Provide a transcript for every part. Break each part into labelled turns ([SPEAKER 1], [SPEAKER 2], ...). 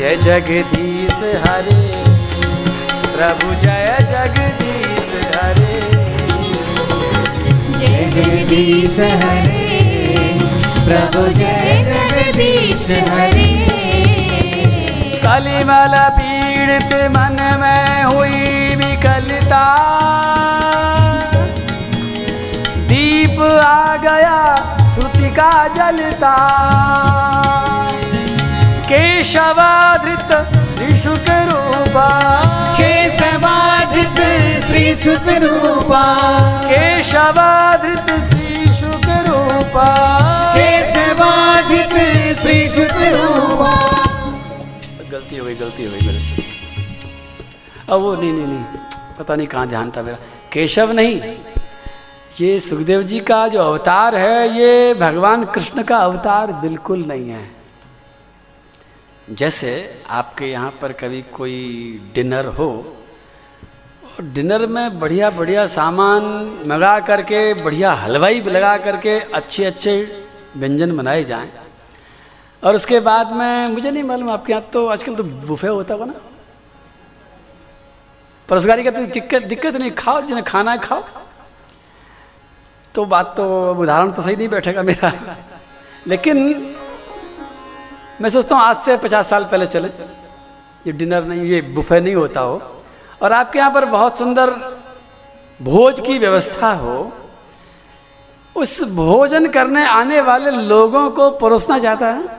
[SPEAKER 1] जय जगदीश हरे। प्रभु जय जगदीश हरे।
[SPEAKER 2] जय जगदीश हरे। प्रभु जय जगदीश हरे।
[SPEAKER 1] कलिमल पीड़ित मन में हुई विकलता। दीप आ गया श्रुति का जलता। केशवाधृत श्री शुक रूपा
[SPEAKER 2] केशवाधित श्री सुत रूपा
[SPEAKER 1] केशवाधृत श्री शुक रूपा
[SPEAKER 2] केशवाधित श्री सुत रूपा
[SPEAKER 1] गलती हो गई गलती हो गई मेरे से। अब वो नहीं नहीं नहीं। पता नहीं कहाँ ध्यान था मेरा। केशव नहीं। ये सुखदेव जी का जो अवतार है ये भगवान कृष्ण का अवतार बिल्कुल नहीं है। जैसे आपके यहाँ पर कभी कोई डिनर हो, और डिनर में बढ़िया बढ़िया सामान मंगा करके, बढ़िया हलवाई लगा करके अच्छे अच्छे व्यंजन बनाए जाएँ। और उसके बाद में, मुझे नहीं मालूम आपके यहाँ तो आजकल तो बुफे होता होगा ना। परोसगारी का तो दिक्कत दिक्कत नहीं, खाओ, जिन्हें खाना है खाओ। तो बात तो उदाहरण तो सही नहीं बैठेगा मेरा। लेकिन मैं सोचता हूँ आज से पचास साल पहले चले। ये डिनर नहीं, ये बुफे नहीं होता हो। और आपके यहाँ पर बहुत सुंदर भोज की व्यवस्था हो। उस भोजन करने आने वाले लोगों को परोसना चाहता है?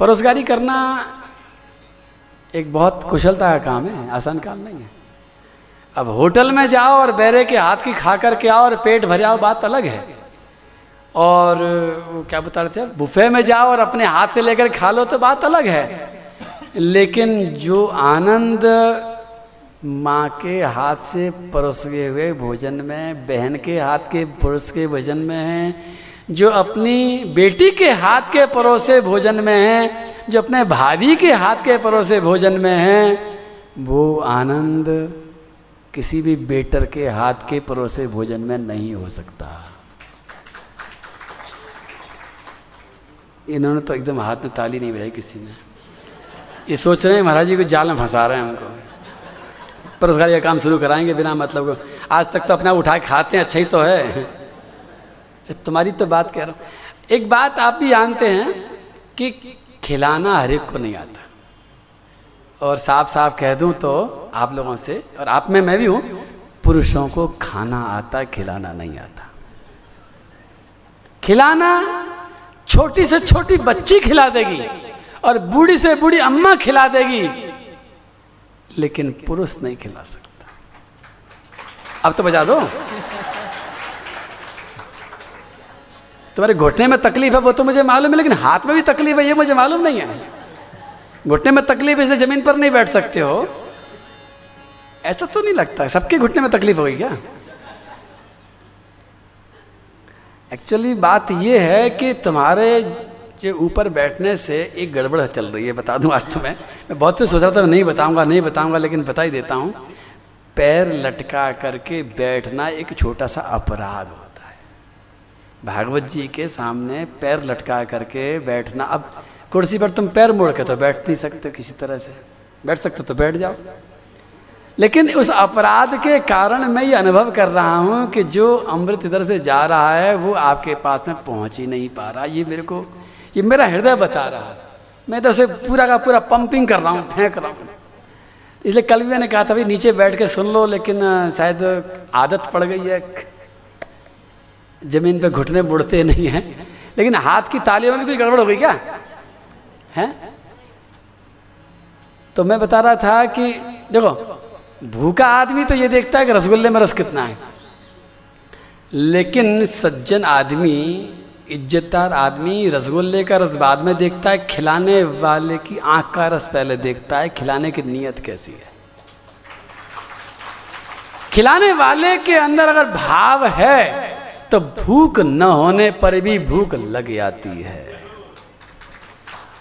[SPEAKER 1] परोसगारी करना एक बहुत कुशलता का काम है, आसान काम नहीं है। अब होटल में जाओ और बैरे के हाथ की खा करके आओ और पेट भर आओ, बात अलग है। और क्या बता रहे थे बुफे में जाओ और अपने हाथ से लेकर खा लो तो बात अलग है। लेकिन जो आनंद माँ के हाथ से परोसे हुए भोजन में, बहन के हाथ के परोस के भोजन में है, जो अपनी बेटी के हाथ के परोसे भोजन में है, जो अपने भाभी के हाथ के परोसे भोजन में है, वो आनंद किसी भी बेटर के हाथ के परोसे भोजन में नहीं हो सकता। इन्होंने तो एकदम हाथ में ताली नहीं बजाई किसी ने। ये सोच रहे हैं, महाराज जी को जाल में फंसा रहे हैं हमको। पर परोसगारी का काम शुरू कराएँगे बिना मतलब को। आज तक तो अपना उठा के खाते हैं अच्छा ही तो है। तुम्हारी तो बात कह रहा हूँ। एक बात आप भी जानते हैं कि खिलाना हर एक को नहीं आता। और साफ़ साफ़ कह दूँ तो आप लोगों से, और आप में मैं भी हूँ, पुरुषों को खाना आता, खिलाना नहीं आता। खिलाना छोटी से छोटी बच्ची खिला देगी और बूढ़ी से बूढ़ी अम्मा खिला देगी। लेकिन पुरुष नहीं खिला सकता। अब तो बजा दो। तुम्हारे घुटने में तकलीफ़ है, वो तो मुझे मालूम है, लेकिन हाथ में भी तकलीफ़ है, ये मुझे मालूम नहीं है। घुटने में तकलीफ़ इसलिए ज़मीन पर नहीं बैठ सकते हो। ऐसा तो नहीं लगता सबके घुटने में तकलीफ़ होगी क्या? एक्चुअली बात ये है कि तुम्हारे जो ऊपर बैठने से एक गड़बड़ चल रही है, बता दूँ आज तुम्हें मैं। बहुत से सोच रहा था नहीं बताऊँगा नहीं बताऊँगा, लेकिन बता ही देता हूँ। पैर लटका करके बैठना एक छोटा सा अपराध होता है। भागवत जी के सामने पैर लटका करके बैठना, अब कुर्सी पर तुम पैर मोड़ के तो बैठ नहीं सकते किसी तरह से। बैठ सकते तो बैठ जाओ। लेकिन उस अपराध के कारण मैं ये अनुभव कर रहा हूँ कि जो अमृत इधर से जा रहा है, वो आपके पास में पहुँच ही नहीं पा रहा। ये मेरे को, ये मेरा हृदय बता रहा है। मैं इधर से पूरा का पूरा पंपिंग कर रहा हूँ, फेंक रहा हूँ। इसलिए कल भी मैंने कहा था भाई नीचे बैठ के सुन लो, लेकिन शायद आदत पड़ गई है। ज़मीन पे घुटने मुड़ते नहीं हैं। लेकिन हाथ की तालियों में भी कोई गड़बड़ हो गई क्या? है? तो मैं बता रहा था कि, देखो भूखा आदमी तो ये देखता है कि रसगुल्ले में रस कितना है। लेकिन सज्जन आदमी, इज्जतदार आदमी रसगुल्ले का रस बाद में देखता है, खिलाने वाले की आँख का रस पहले देखता है, खिलाने की नीयत कैसी है? खिलाने वाले के अंदर अगर भाव है तो भूख न होने पर भी भूख लग जाती है।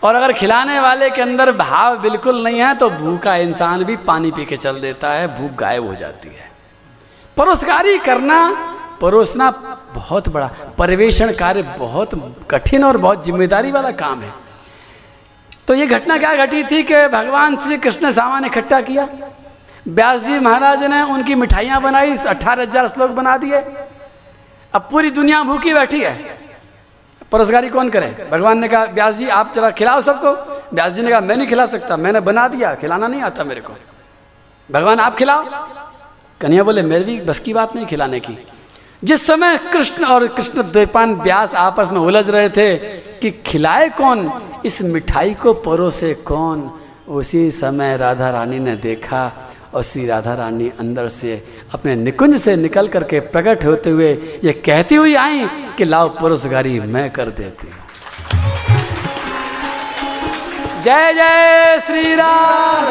[SPEAKER 1] और अगर खिलाने वाले के अंदर भाव बिल्कुल नहीं है तो भूखा इंसान भी पानी पी के चल देता है, भूख गायब हो जाती है। परोसकारी करना, परोसना बहुत बड़ा परिवेषण कार्य बहुत कठिन और बहुत ज़िम्मेदारी वाला काम है। तो ये घटना क्या घटी थी कि भगवान श्री कृष्ण सामान इकट्ठा किया। व्यास जी महाराज ने उनकी मिठाइयाँ बनाई, अठारह हज़ार श्लोक बना दिए। अब पूरी दुनिया भूखी बैठी है। परोसगारी कौन करे? भगवान ने कहा व्यास जी, आप जरा खिलाओ सबको। व्यास जी ने कहा, मैं नहीं खिला सकता, मैंने बना दिया, खिलाना नहीं आता मेरे को। भगवान, आप खिलाओ। कन्हैया बोले, मेरे भी बस की बात नहीं खिलाने की। जिस समय कृष्ण और कृष्ण द्वैपान व्यास आपस में उलझ रहे थे कि खिलाए कौन, इस मिठाई को परोसे कौन, उसी समय राधा रानी ने देखा, और श्री राधा रानी अंदर से अपने निकुंज से निकल करके प्रकट होते हुए ये कहती हुई आई कि, लाओ परोसगारी मैं कर देती हूँ। जय जय श्री राम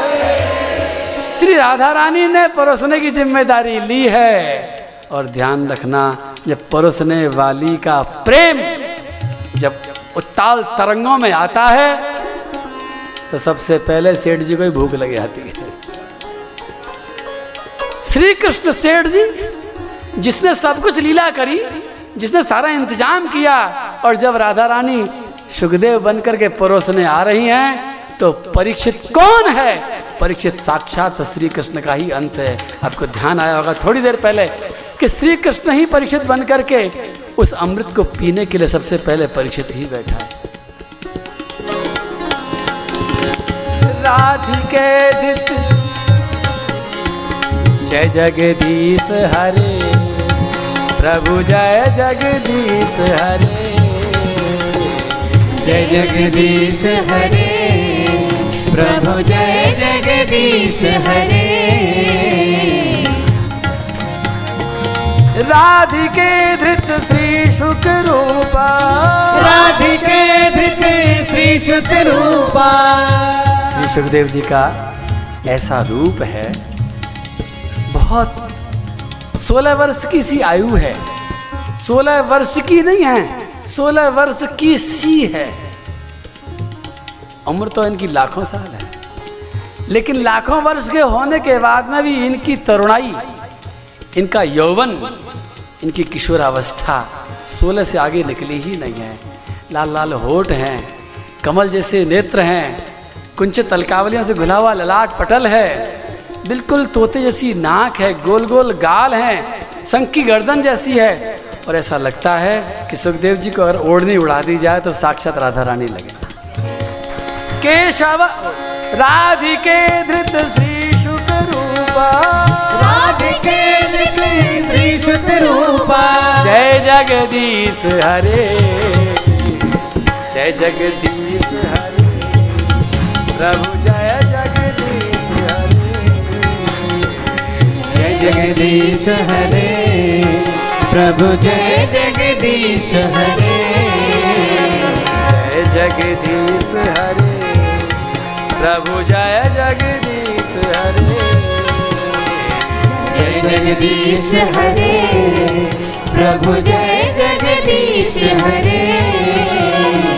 [SPEAKER 1] श्री राधा रानी ने परोसने की ज़िम्मेदारी ली है और ध्यान रखना, जब परोसने वाली का प्रेम जब उत्ताल तरंगों में आता है तो सबसे पहले सेठ जी को ही भूख लग जाती है। श्री कृष्ण सेठ जी, जिसने सब कुछ लीला करी, जिसने सारा इंतज़ाम किया, और जब राधा रानी सुखदेव बनकर के परोसने आ रही हैं तो परीक्षित कौन है? परीक्षित साक्षात श्री कृष्ण का ही अंश है। आपको ध्यान आया होगा थोड़ी देर पहले कि श्री कृष्ण ही परीक्षित बन करके उस अमृत को पीने के लिए सबसे पहले परीक्षित ही बैठा है। राधिके जय जगदीश हरे। प्रभु जय जगदीश हरे।
[SPEAKER 2] जय जगदीश हरे। प्रभु जय जगदीश हरे।
[SPEAKER 1] राधिके धृत श्री शुक रूपा
[SPEAKER 2] राधिके धृत श्री शुक रूपा
[SPEAKER 1] श्री सुखदेव जी का ऐसा रूप है बहुत। सोलह वर्ष की सी आयु है। सोलह वर्ष की नहीं है, सोलह वर्ष की सी है। उम्र तो इनकी लाखों साल है। लेकिन लाखों वर्ष के होने के बाद में भी इनकी तरुणाई, इनका यौवन, इनकी किशोरावस्था सोलह से आगे निकली ही नहीं है। लाल लाल होठ हैं, कमल जैसे नेत्र हैं, कुंचित तलकावलियों से घुला हुआ ललाट पटल है। बिल्कुल तोते जैसी नाक है गोल गोल गाल हैं संख की गर्दन जैसी है। और ऐसा लगता है कि सुखदेव जी को अगर ओढ़नी उड़ा दी जाए तो साक्षात राधा रानी लगे। केशव राधिके धृत श्री शुक रूपा
[SPEAKER 2] राधिके धृत श्री शुक रूपा
[SPEAKER 1] जय जगदीश हरे। जय जगदीश हरे। प्रभु जय जगदीश हरे
[SPEAKER 2] प्रभु जय जगदीश हरे।
[SPEAKER 1] जय जगदीश हरे प्रभु जय जगदीश हरे।
[SPEAKER 2] जय जगदीश हरे प्रभु जय जगदीश हरे।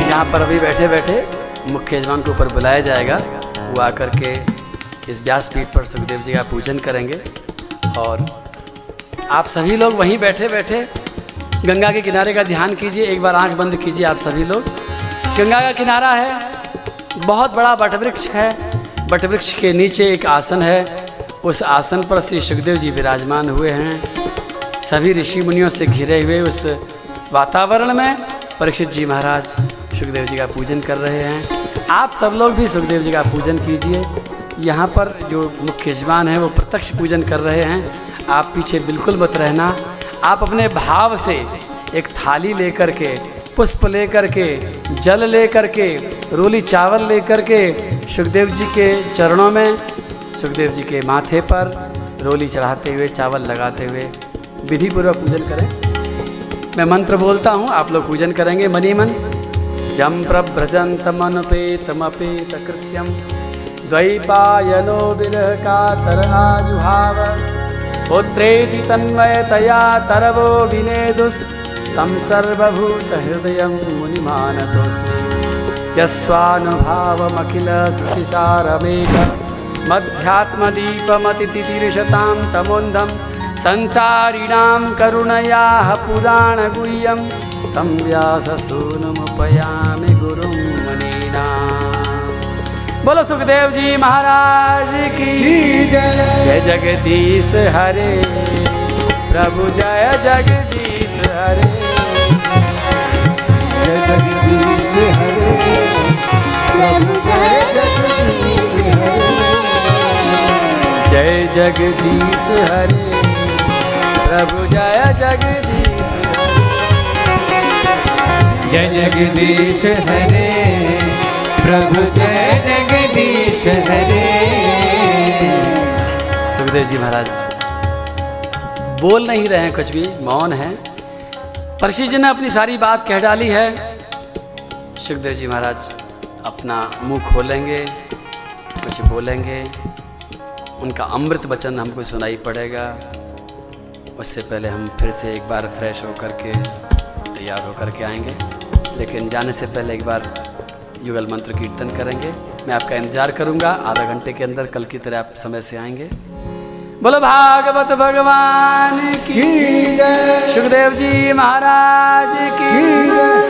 [SPEAKER 1] यहाँ पर अभी बैठे बैठे मुख्य यजमान के ऊपर बुलाया जाएगा वो आकर के इस व्यासपीठ पर सुखदेव जी का पूजन करेंगे। और आप सभी लोग वहीं बैठे बैठे। गंगा के किनारे का ध्यान कीजिए, एक बार आँख बंद कीजिए आप सभी लोग। गंगा का किनारा है, बहुत बड़ा वटवृक्ष है। वटवृक्ष के नीचे एक आसन है, उस आसन पर श्री सुखदेव जी विराजमान हुए हैं। सभी ऋषि मुनियों से घिरे हुए उस वातावरण में परीक्षित जी महाराज सुखदेव जी का पूजन कर रहे हैं। आप सब लोग भी सुखदेव जी का पूजन कीजिए। यहाँ पर जो मुख्य यजमान हैं, वो प्रत्यक्ष पूजन कर रहे हैं। आप पीछे बिल्कुल मत रहना। आप अपने भाव से एक थाली लेकर के, पुष्प लेकर के, जल लेकर के, रोली चावल लेकर के, सुखदेव जी के चरणों में, सुखदेव जी के माथे पर रोली चढ़ाते हुए, चावल लगाते हुए विधि पूर्वक पूजन करें। मैं मंत्र बोलता हूँ, आप लोग पूजन करेंगे। मनी मन यम प्रभ्रजंतमनुपेतमपेत कृत्यम द्वैपायनो विरह कातर आजुहाव पुत्रेति तन्मयतया तरवो विनेदुस्। तं सर्वभूतहृदयं मुनिमानतोऽस्मि। यस्वानुभावमखिलश्रुतिसारमेक मध्यात्मदीपमतितितिरिशतां तमोन्धं। संसारिणां करुणयाः पुराणगुह्यं। तं व्याससूनुमुपयामि गुरुं मुनीनाम् बोलो सुखदेव जी महाराज की जय जगदीश हरे प्रभु जय जगदीश हरे।
[SPEAKER 2] जय जगदीश हरे प्रभु जय जगदीश हरे।
[SPEAKER 1] जय जगदीश हरे प्रभु जय जगदीश हरे।
[SPEAKER 2] जय जगदीश हरे। प्रभु जय जगदीश हरे।
[SPEAKER 1] सुखदेव जी महाराज, बोल नहीं रहे हैं कुछ भी, मौन है। परीक्षित जी ने अपनी सारी बात कह डाली है। सुखदेव जी महाराज, अपना मुँह खोलेंगे, कुछ बोलेंगे। उनका अमृत वचन हमको सुनाई पड़ेगा। उससे पहले हम फिर से एक बार फ्रेश होकर के तैयार होकर के आएँगे। लेकिन जाने से पहले एक बार युगल मंत्र कीर्तन करेंगे। मैं आपका इंतज़ार करूँगा। आधा घंटे के अंदर कल की तरह आप समय से आएँगे। बोलो भागवत भगवान की
[SPEAKER 2] की
[SPEAKER 1] सुखदेव जी महाराज की।
[SPEAKER 2] की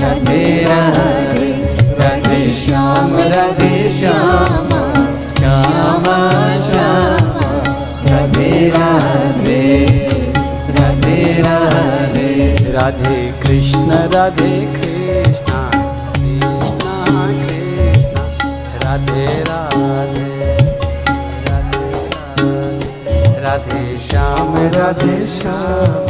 [SPEAKER 2] राधे राधे श्याम राधे श्याम श्याम श्याम राधे राधे राधे राधे
[SPEAKER 1] राधे कृष्ण राधे कृष्ण कृष्ण कृष्ण। राधे राधे राधे राधे। श्याम राधे श्याम श्याम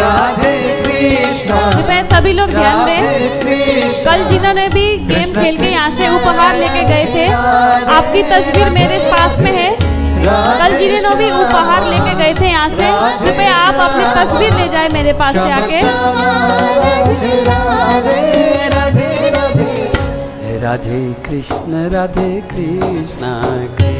[SPEAKER 2] राधे कृष्ण
[SPEAKER 3] कृपया सभी लोग ध्यान दें। कल जिन्होंने भी गेम खेल के यहाँ से उपहार लेके गए थे आपकी तस्वीर मेरे पास में है। कल जिन्होंने भी उपहार लेके गए थे यहाँ से कृपया आप अपनी तस्वीर ले जाए मेरे पास से आके।
[SPEAKER 1] राधे कृष्ण राधे कृष्ण कृष्ण।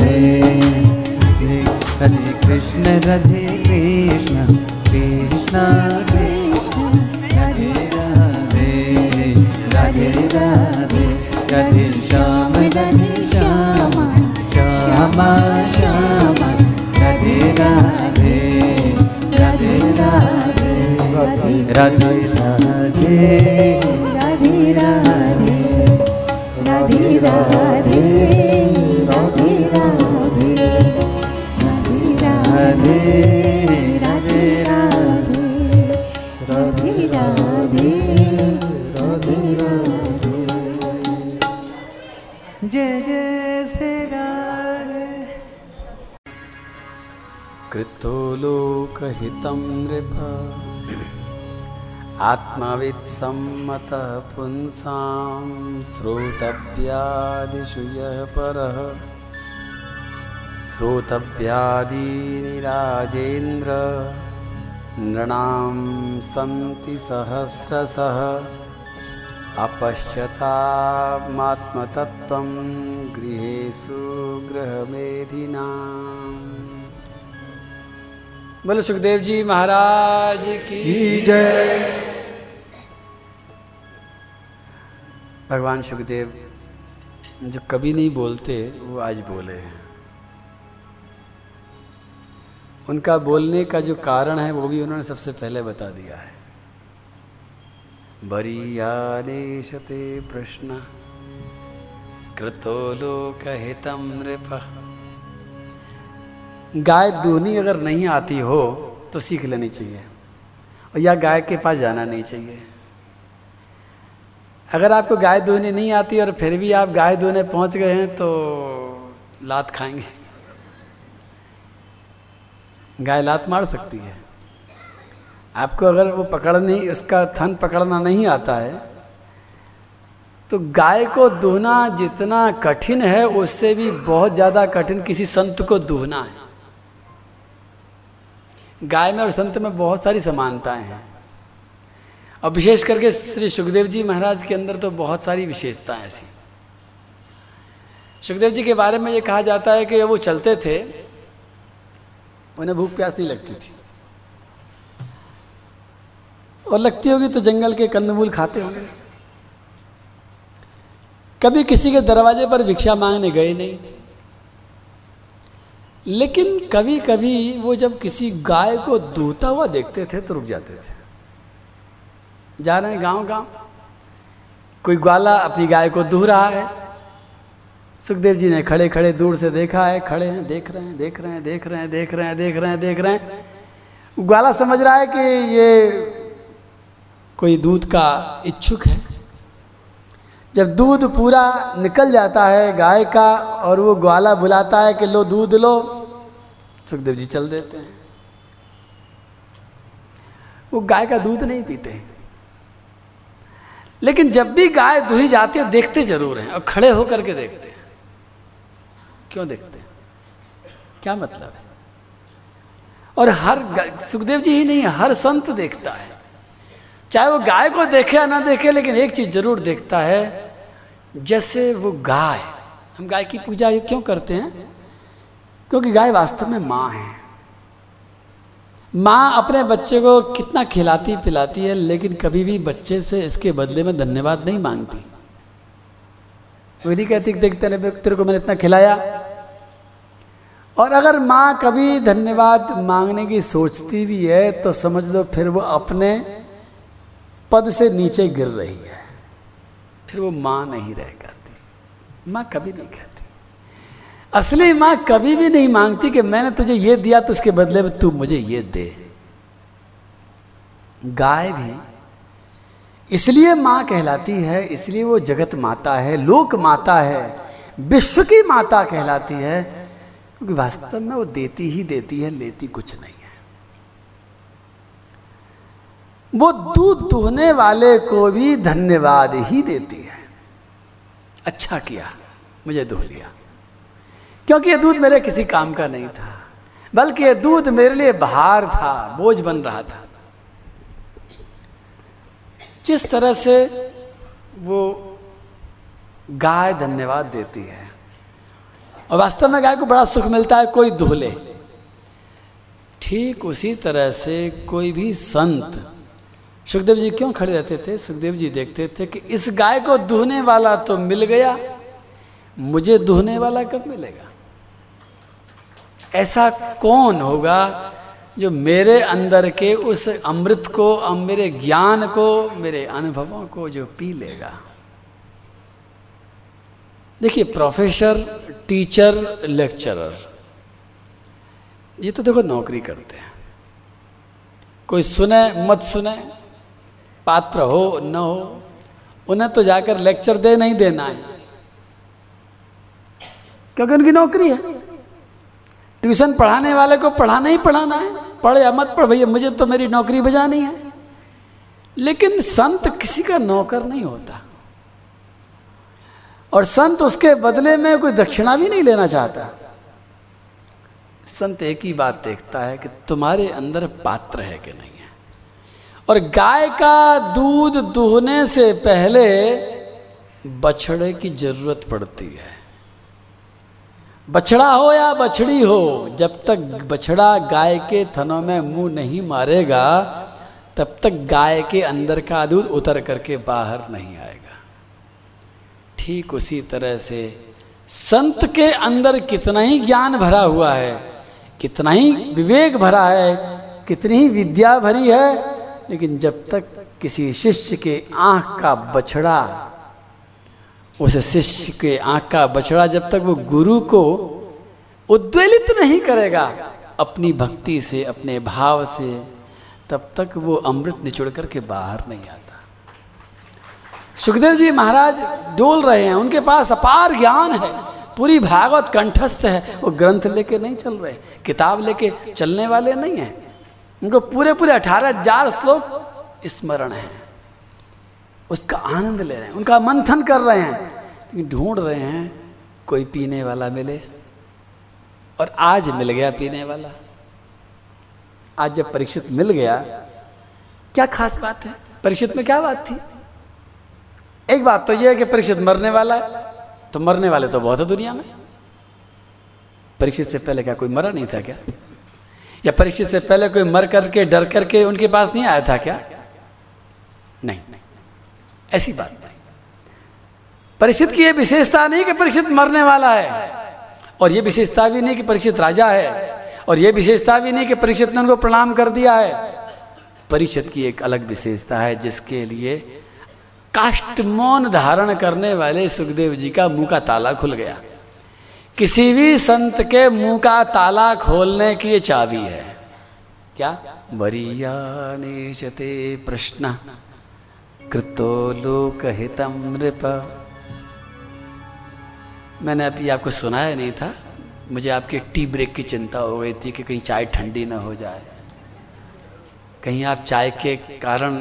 [SPEAKER 2] कृष्ण राधे
[SPEAKER 1] आत्मवित्सम्मतः पुंसां श्रोतव्यादिषु यः परः। श्रोतव्यादीनि राजेन्द्र नृणां सन्ति सहस्रशः। अपश्यतामात्मतत्त्वं गृहेषु गृहमेधिनाम् बोलो सुखदेव जी महाराज की
[SPEAKER 2] जय।
[SPEAKER 1] भगवान सुखदेव जो कभी नहीं बोलते, वो आज बोले हैं। उनका बोलने का जो कारण है, वो भी उन्होंने सबसे पहले बता दिया है। बरीयादेशते प्रश्न, कृतो लोकहितं नृप। गाय दूनी अगर नहीं आती हो तो सीख लेनी चाहिए। या गाय के पास जाना नहीं चाहिए। अगर आपको गाय दूहनी नहीं आती और फिर भी आप गाय दूहने पहुँच गए हैं तो लात खाएँगे। गाय लात मार सकती है। आपको अगर वो पकड़नी, उसका थन पकड़ना नहीं आता है तो गाय को दूहना जितना कठिन है, उससे भी बहुत ज़्यादा कठिन किसी संत को दूहना है। गाय में और संत में बहुत सारी समानताएँ हैं। और विशेष करके श्री सुखदेव जी महाराज के अंदर तो बहुत सारी विशेषताएँ ऐसी। सुखदेव जी के बारे में ये कहा जाता है कि वो चलते थे, उन्हें भूख प्यास नहीं लगती थी। और लगती होगी तो जंगल के कंदमूल खाते होंगे। कभी किसी के दरवाजे पर भिक्षा मांगने गए नहीं। लेकिन कभी कभी वो जब किसी गाय को दूता हुआ देखते थे तो रुक जाते थे। जा रहे हैं गाँव गाँव। कोई ग्वाला अपनी गाय को दूह रहा है। सुखदेव जी ने खड़े खड़े दूर से देखा है, खड़े हैं, देख रहे हैं, देख रहे हैं, देख रहे हैं, देख रहे हैं, देख रहे हैं, देख रहे हैं। ग्वाला समझ रहा है कि ये कोई दूध का इच्छुक है। जब दूध पूरा निकल जाता है गाय का और वो ग्वाला बुलाता है कि लो दूध लो, सुखदेव जी चल देते हैं। वो गाय का दूध नहीं पीते। लेकिन जब भी गाय दुही जाती है, देखते ज़रूर हैं। और खड़े होकर के देखते हैं। क्यों देखते हैं? क्या मतलब है? और हर सुखदेव जी ही नहीं हर संत देखता है। चाहे वो गाय को देखे या ना देखे, लेकिन एक चीज़ ज़रूर देखता है, जैसे वो गाय। हम गाय की पूजा क्यों करते हैं? क्योंकि गाय वास्तव में माँ है। माँ अपने बच्चे को कितना खिलाती पिलाती है, लेकिन कभी भी बच्चे से इसके बदले में धन्यवाद नहीं मांगती। वो नहीं कहती देखते रहे तेरे को मैंने इतना खिलाया। और अगर माँ कभी धन्यवाद मांगने की सोचती भी है तो समझ लो फिर वो अपने पद से नीचे गिर रही है। फिर वो माँ नहीं रह जाती माँ कभी नहीं कहती। असली माँ कभी भी नहीं मांगती कि मैंने तुझे ये दिया तो उसके बदले में तू मुझे ये दे। गाय भी इसलिए माँ कहलाती है, इसलिए वो जगत माता है, लोक माता है, विश्व की माता कहलाती है, क्योंकि वास्तव में वो देती ही देती है, लेती कुछ नहीं है। वो दूध दुहने वाले को भी धन्यवाद ही देती है। अच्छा किया, मुझे दुह लिया। क्योंकि ये दूध मेरे किसी काम का नहीं था, बल्कि ये दूध मेरे लिए भार था, बोझ बन रहा था। जिस तरह से वो गाय धन्यवाद देती है, और वास्तव में गाय को बड़ा सुख मिलता है कोई दुहले ठीक उसी तरह से कोई भी संत, सुखदेव जी क्यों खड़े रहते थे? सुखदेव जी देखते थे कि इस गाय को दुहने वाला तो मिल गया, मुझे दुहने वाला कब मिलेगा? ऐसा कौन होगा जो मेरे अंदर के उस अमृत को, मेरे ज्ञान को, मेरे अनुभवों को जो पी लेगा? देखिए प्रोफेसर टीचर लेक्चरर ये तो देखो नौकरी करते हैं। कोई सुने, मत सुने, पात्र हो, न हो, उन्हें तो जाकर लेक्चर दे नहीं देना है। क्योंकि उनकी नौकरी है। ट्यूशन पढ़ाने वाले को पढ़ाना ही पढ़ाना है। पढ़ या मत पढ़, भैया, मुझे तो मेरी नौकरी बजानी है। लेकिन संत किसी का नौकर नहीं होता। और संत उसके बदले में कोई दक्षिणा भी नहीं लेना चाहता। संत एक ही बात देखता है कि तुम्हारे अंदर पात्र है कि नहीं है। और गाय का दूध दूहने से पहले बछड़े की ज़रूरत पड़ती है। बछड़ा हो या बछड़ी हो, जब तक बछड़ा गाय के थनों में मुँह नहीं मारेगा, तब तक गाय के अंदर का दूध उतर करके बाहर नहीं आएगा। ठीक उसी तरह से संत के अंदर कितना ही ज्ञान भरा हुआ है, कितना ही विवेक भरा है, कितनी ही विद्या भरी है, लेकिन जब तक किसी शिष्य के आँख का बछड़ा उस शिष्य के आँख का बछड़ा जब तक वो गुरु को उद्वेलित नहीं करेगा, अपनी भक्ति से, अपने भाव से, तब तक वो अमृत निचोड़ करके बाहर नहीं आता। सुखदेव जी महाराज डोल रहे हैं, उनके पास अपार ज्ञान है, पूरी भागवत कंठस्थ है, वो ग्रंथ लेके नहीं चल रहे, किताब लेके चलने वाले नहीं हैं। उनको पूरे पूरे अठारह हज़ार श्लोक स्मरण है। उसका आनंद ले रहे हैं, उनका मंथन कर रहे हैं, लेकिन ढूंढ रहे हैं, कोई पीने वाला मिले, और आज मिल गया पीने वाला। आज जब परीक्षित मिल गया, क्या खास बात है? परीक्षित में क्या बात थी? एक बात तो यह है कि परीक्षित मरने वाला है तो मरने वाले तो बहुत है दुनिया में। परीक्षित से पहले क्या कोई मरा नहीं था क्या? या परीक्षित से पहले कोई मर करके, डर करके उनके पास नहीं आया था क्या? नहीं। ऐसी बात नहीं। परीक्षित की यह विशेषता नहीं कि परीक्षित मरने वाला है, और यह विशेषता भी नहीं कि परीक्षित राजा है, और यह विशेषता भी नहीं कि परीक्षित ने उनको प्रणाम कर दिया है। परीक्षित की एक अलग विशेषता है, जिसके लिए काष्ट मौन धारण करने वाले सुखदेव जी का मुँह का ताला खुल गया। किसी भी संत के मुँह का ताला खोलने की चाबी है। क्या? बरिया प्रश्न। कृतो लोकहितम नृप। मैंने अभी आपको सुनाया नहीं था, मुझे आपके टी ब्रेक की चिंता हो गई थी कि कहीं चाय ठंडी ना हो जाए। कहीं आप चाय के कारण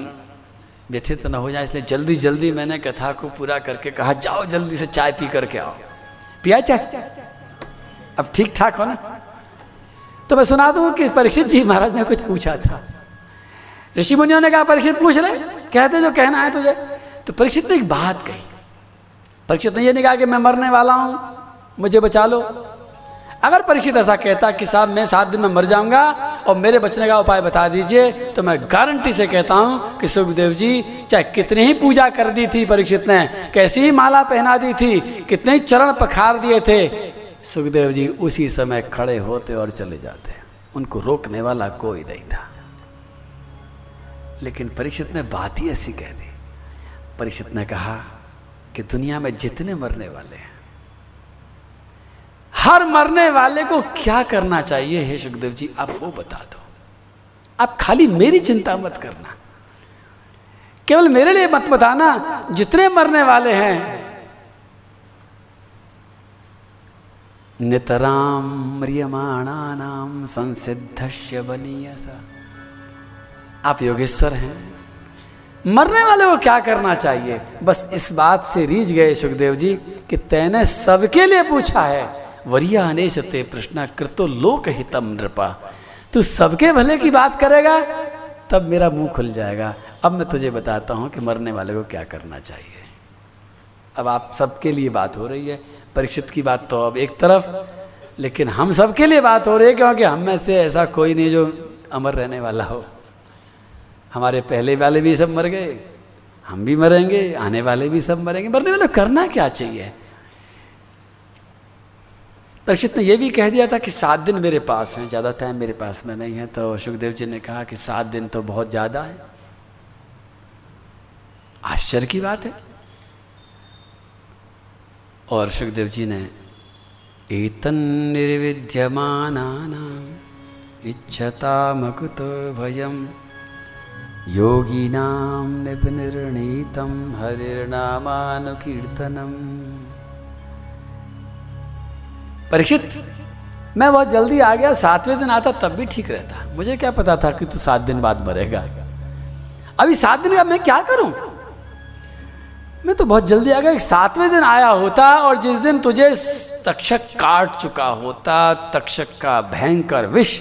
[SPEAKER 1] व्यथित न हो जाए, इसलिए जल्दी जल्दी मैंने कथा को पूरा करके कहा, जाओ जल्दी से चाय पी करके आओ। पिया चाय? अब ठीक ठाक हो ना? तो मैं सुना दूँ कि परीक्षित जी महाराज ने कुछ पूछा था। ऋषि मुनियों ने कहा, परीक्षित पूछ रहे कहते जो कहना है तुझे। तो परीक्षित ने एक बात कही। परीक्षित ने यह नहीं कहा कि मैं मरने वाला हूँ, मुझे बचा लो। अगर परीक्षित ऐसा कहता कि साहब मैं सात दिन में मर जाऊँगा और मेरे बचने का उपाय बता दीजिए तो मैं गारंटी से कहता हूँ कि सुखदेव जी, चाहे कितनी ही पूजा कर दी थी परीक्षित ने, कैसी ही माला पहना दी थी, कितने ही चरण पखार दिए थे, सुखदेव जी उसी समय खड़े होते और चले जाते। उनको रोकने वाला कोई नहीं था। लेकिन परीक्षित ने बात ही ऐसी कह दी। परीक्षित ने कहा कि दुनिया में जितने मरने वाले हैं, हर मरने वाले को क्या करना चाहिए? हे सुखदेव जी आप वो बता दो। आप खाली मेरी चिंता मत करना। केवल मेरे लिए मत बताना, जितने मरने वाले हैं नितराम म्रियमाणा नाम संसिद्ध बनीयसा। आप योगेश्वर हैं। मरने वाले को क्या करना चाहिए? बस इस बात से रीझ गए सुखदेव जी कि तैने सबके लिए पूछा है। वरिया अनेश ते प्रश्न कृतो लोक हितम नृपा। तू सबके भले की बात करेगा, तब मेरा मुँह खुल जाएगा। अब मैं तुझे बताता हूँ कि मरने वाले को क्या करना चाहिए। अब आप सबके लिए बात हो रही है। परीक्षित की बात तो अब एक तरफ़, लेकिन हम सबके लिए बात हो रही है, क्योंकि हम में से ऐसा कोई नहीं जो अमर रहने वाला हो। हमारे पहले वाले भी सब मर गए, हम भी मरेंगे, आने वाले भी सब मरेंगे। मरने वाले करना क्या चाहिए? परीक्षित ने यह भी कह दिया था कि सात दिन मेरे पास हैं, ज़्यादा टाइम मेरे पास में नहीं है। तो सुखदेव जी ने कहा कि सात दिन तो बहुत ज़्यादा है। आश्चर्य की बात है। और सुखदेव जी ने, एतन निर्विद्यमान इच्छता मकुत भयम योगिनां निपनिर्णीतं हरिर्नामानुकीर्तनम् परीक्षित, मैं बहुत जल्दी आ गया, सातवें दिन आता, तब भी ठीक रहता। मुझे क्या पता था कि तू सात दिन बाद मरेगा। अभी सात दिन का मैं क्या करूँ? मैं तो बहुत जल्दी आ गया सातवें दिन आया होता और जिस दिन तुझे तक्षक काट चुका होता, तक्षक का भयंकर विष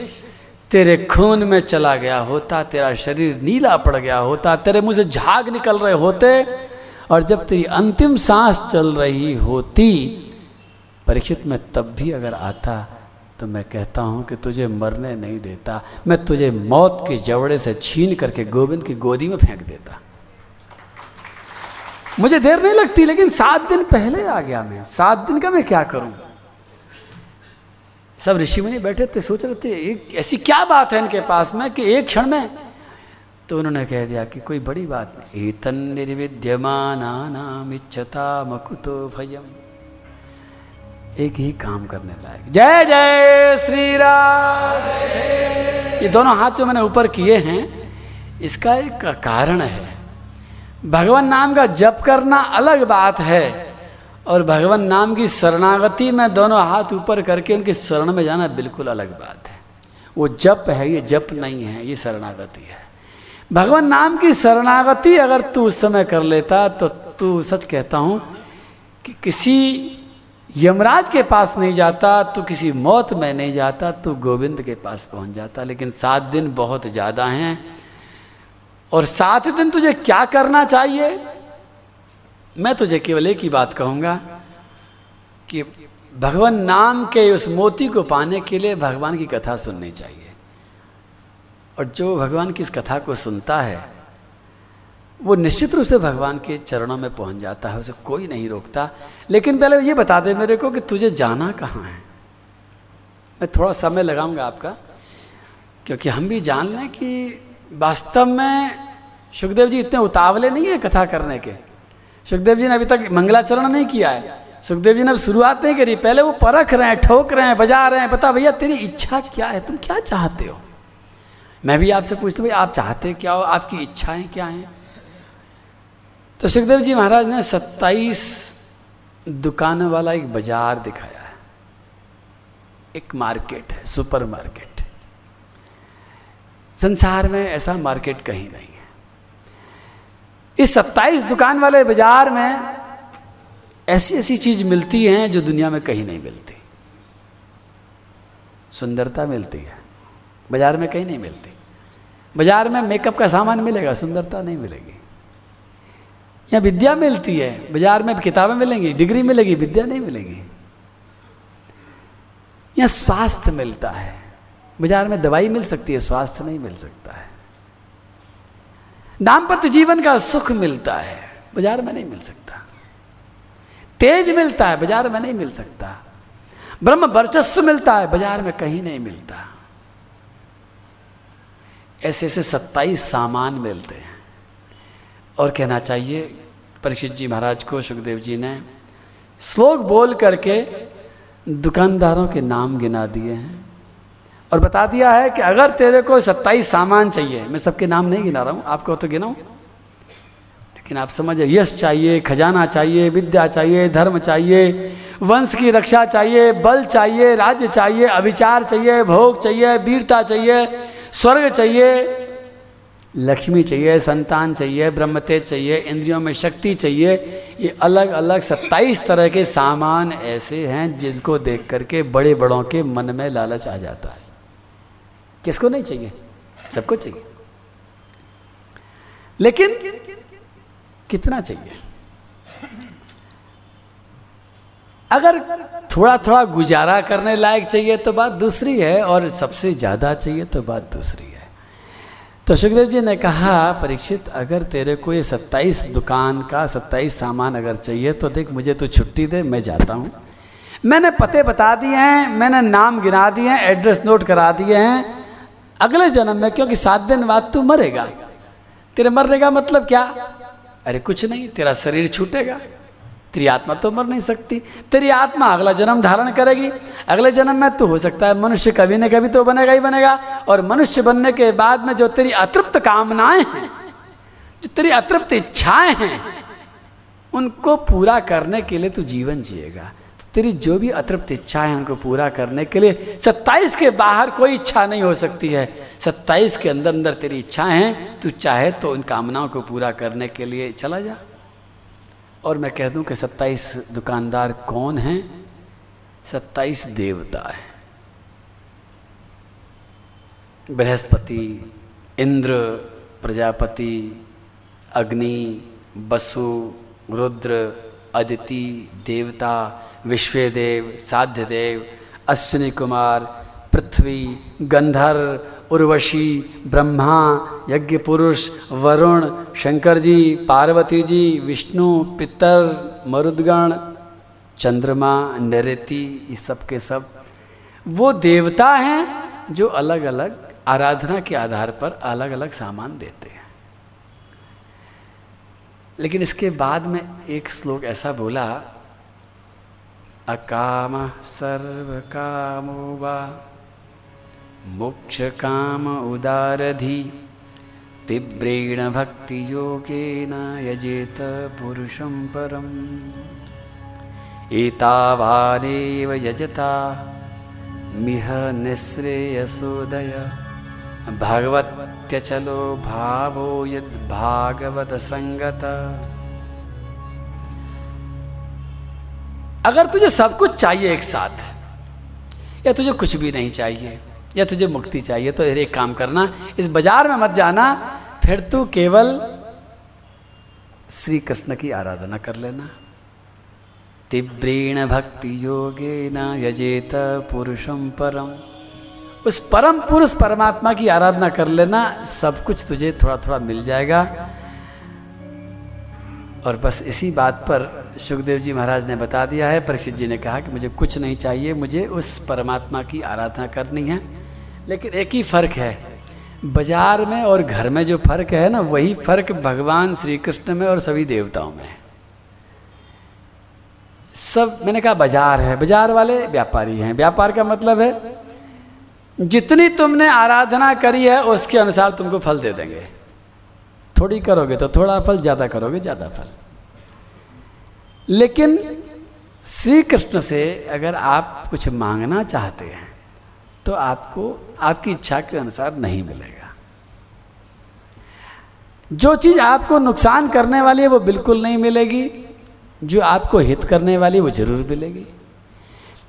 [SPEAKER 1] तेरे खून में चला गया होता, तेरा शरीर नीला पड़ गया होता, तेरे मुँह से झाग निकल रहे होते, और जब तेरी अंतिम सांस चल रही होती, परीक्षित में तब भी अगर आता तो मैं कहता हूँ कि तुझे मरने नहीं देता, मैं तुझे मौत के जवड़े से छीन करके गोविंद की गोदी में फेंक देता। मुझे देर नहीं लगती, लेकिन सात दिन पहले आ गया मैं, सात दिन का मैं क्या करूँ? सब ऋषि मुनि बैठे थे, सोच रहे थे, एक ऐसी क्या बात है इनके पास में कि एक क्षण में? तो उन्होंने कह दिया कि कोई बड़ी बात नहीं। निर्विद्यमान नाम इच्छता मकुतो भयम। एक ही काम करने लायक। जय जय श्री राम। ये दोनों हाथ जो मैंने ऊपर किए हैं, इसका एक कारण है। भगवान नाम का जप करना अलग बात है। और भगवान नाम की शरणागति में दोनों हाथ ऊपर करके उनकी शरण में जाना बिल्कुल अलग बात है। वो जप है, ये जप नहीं है, ये शरणागति है। भगवान नाम की शरणागति अगर तू उस समय कर लेता तो तू सच कहता हूँ कि किसी यमराज के पास नहीं जाता तो किसी मौत में नहीं जाता तो गोविंद के पास पहुँच जाता। लेकिन सात दिन बहुत ज़्यादा हैं और सात दिन तुझे क्या करना चाहिए? मैं तुझे केवल एक ही बात कहूँगा कि भगवान नाम के उस मोती को पाने के लिए भगवान की कथा सुननी चाहिए। और जो भगवान की इस कथा को सुनता है, वो निश्चित रूप से भगवान के चरणों में पहुँच जाता है, उसे कोई नहीं रोकता। लेकिन पहले ये बता दे मेरे को कि तुझे जाना कहाँ है? मैं थोड़ा समय लगाऊँगा आपका, क्योंकि हम भी जान लें कि वास्तव में सुखदेव जी इतने उतावले नहीं है कथा करने के। सुखदेव जी ने अभी तक मंगलाचरण नहीं किया है। सुखदेव जी ने शुरुआत नहीं करी। पहले वो परख रहे हैं, ठोक रहे हैं, बजा रहे हैं, बता, भैया, तेरी इच्छा क्या है? तुम क्या चाहते हो? मैं भी आपसे पूछता हूँ भाई आप चाहते क्या हो? आपकी इच्छाएँ क्या हैं? तो सुखदेव जी महाराज ने सत्ताईस दुकानों वाला एक बाज़ार दिखाया है। एक मार्केट है सुपर मार्केट संसार में ऐसा मार्केट कहीं नहीं है। इस सत्ताईस दुकान वाले बाज़ार में ऐसी ऐसी चीज़ मिलती हैं जो दुनिया में कहीं नहीं मिलती। सुंदरता मिलती है। बाज़ार में कहीं नहीं मिलती। बाज़ार में मेकअप का सामान मिलेगा, सुंदरता नहीं मिलेगी। यहाँ विद्या मिलती है, बाज़ार में किताबें मिलेंगी, डिग्री मिलेगी, विद्या नहीं मिलेगी। यहाँ स्वास्थ्य मिलता है। बाज़ार में दवाई मिल सकती है, स्वास्थ्य नहीं मिल सकता है। दाम्पत्य जीवन का सुख मिलता है, बाज़ार में नहीं मिल सकता। तेज मिलता है, बाज़ार में नहीं मिल सकता। ब्रह्म वर्चस्व मिलता है, बाज़ार में कहीं नहीं मिलता। ऐसे ऐसे सत्ताईस सामान मिलते हैं। और कहना चाहिए, परीक्षित जी महाराज को, सुखदेव जी ने, श्लोक बोल करके दुकानदारों के नाम गिना दिए हैं। और बता दिया है कि अगर तेरे को सत्ताईस सामान चाहिए, मैं सबके नाम नहीं गिना रहा हूँ, आपको तो गिनाऊँ? लेकिन आप समझ यश चाहिए, खजाना चाहिए, विद्या चाहिए, धर्म चाहिए, वंश की रक्षा चाहिए, बल चाहिए, राज्य चाहिए अभिचार चाहिए, भोग चाहिए, वीरता चाहिए, स्वर्ग चाहिए, लक्ष्मी चाहिए, संतान चाहिए ब्रह्म तेज चाहिए, इंद्रियों में शक्ति चाहिए, ये अलग अलग सत्ताईस तरह के सामान ऐसे हैं जिसको देख करके बड़े बड़ों के मन में लालच आ जाता है। किसको नहीं चाहिए? सबको चाहिए। लेकिन कितना चाहिए? अगर थोड़ा थोड़ा गुजारा करने लायक चाहिए तो बात दूसरी है और सबसे ज़्यादा चाहिए तो बात दूसरी है। तो सुखदेव जी ने कहा, परीक्षित, अगर तेरे को ये सत्ताईस दुकान का सत्ताईस सामान अगर चाहिए तो देख, मुझे तो छुट्टी दे, मैं जाता हूँ। मैंने पते बता दिए हैं, मैंने नाम गिना दिए हैं, एड्रेस नोट करा दिए हैं। अगले जन्म में, क्योंकि सात दिन बाद तू मरेगा। तेरे मरने का मतलब क्या? अरे कुछ नहीं, तेरा शरीर छूटेगा। तेरी आत्मा तो मर नहीं सकती। तेरी आत्मा अगला जन्म धारण करेगी। अगले जन्म में तो हो सकता है मनुष्य कभी न कभी तो बनेगा ही बनेगा। और मनुष्य बनने के बाद में जो तेरी अतृप्त कामनाएँ हैं, जो तेरी अतृप्त इच्छाएँ हैं, उनको पूरा करने के लिए तू जीवन जिएगा। तेरी जो भी अतृप्त इच्छा है उनको पूरा करने के लिए सत्ताईस के बाहर कोई इच्छा नहीं हो सकती है। सत्ताईस के अंदर अंदर तेरी इच्छाएँ हैं, तू चाहे तो उन कामनाओं को पूरा करने के लिए चला जा। और मैं कह दूँ कि सत्ताईस दुकानदार कौन हैं? सत्ताईस देवता है। बृहस्पति, इंद्र, प्रजापति, अग्नि, बसु, रुद्र, अदिति, देवता विश्वेदेव, साध्यदेव अश्विनी कुमार पृथ्वी, गंधर्व, उर्वशी, ब्रह्मा यज्ञ पुरुष वरुण शंकर जी पार्वती जी विष्णु, पितर, मरुदगण, चंद्रमा नृति ये सब के सब। वो देवता हैं जो अलग अलग आराधना के आधार पर अलग अलग सामान देते हैं। लेकिन इसके बाद में एक श्लोक ऐसा बोला अकाम सर्व कामो वा मोक्षकाम उदारधि। तीव्रेण भक्तियोगेन यजेत पुरुषं परम्। एतावानेव यजता। मिह निःश्रेयसोदय। भगवत्यचलो भावो यद्भागवत अगर तुझे सब कुछ चाहिए एक साथ, या तुझे कुछ भी नहीं चाहिए, या तुझे मुक्ति चाहिए तो एक काम करना। इस बाज़ार में मत जाना, फिर तू केवल श्री कृष्ण की आराधना कर लेना। तीव्रेण भक्ति योगे न यजेत पुरुषम परम। उस परम पुरुष परमात्मा की आराधना कर लेना, सब कुछ तुझे थोड़ा थोड़ा मिल जाएगा। और बस इसी बात पर सुखदेव जी महाराज ने बता दिया है। परीक्षित जी ने कहा कि मुझे कुछ नहीं चाहिए, मुझे उस परमात्मा की आराधना करनी है। लेकिन एक ही फ़र्क है, बाज़ार में और घर में जो फ़र्क है ना, वही फ़र्क भगवान श्री कृष्ण में और सभी देवताओं में है। सब, मैंने कहा बाज़ार है, बाज़ार वाले व्यापारी हैं। व्यापार का मतलब है, जितनी तुमने आराधना करी है, उसके अनुसार तुमको फल दे देंगे। थोड़ी करोगे तो थोड़ा फल, ज़्यादा करोगे, ज़्यादा फल। लेकिन श्री कृष्ण से अगर आप कुछ मांगना चाहते हैं तो आपको, आपकी इच्छा के अनुसार नहीं मिलेगा। जो चीज़ आपको नुकसान करने वाली है, वो बिल्कुल नहीं मिलेगी। जो आपको हित करने वाली वो ज़रूर मिलेगी।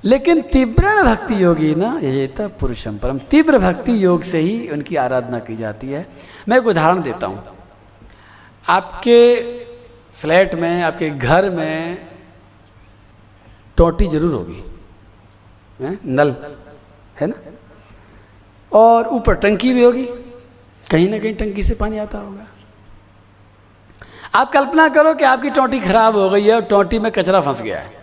[SPEAKER 1] लेकिन तीव्र भक्ति योगी ना ये तो पुरुषम परम, तीव्र भक्ति योग से ही उनकी आराधना की जाती है। मैं एक उदाहरण देता हूँ। आपके फ्लैट में, आपके घर में टोटी ज़रूर होगी? नल, है ना? और ऊपर टंकी भी होगी, कहीं ना कहीं टंकी से पानी आता होगा। आप कल्पना करो कि आपकी टोटी खराब हो गई है और टोटी में कचरा फंस गया है।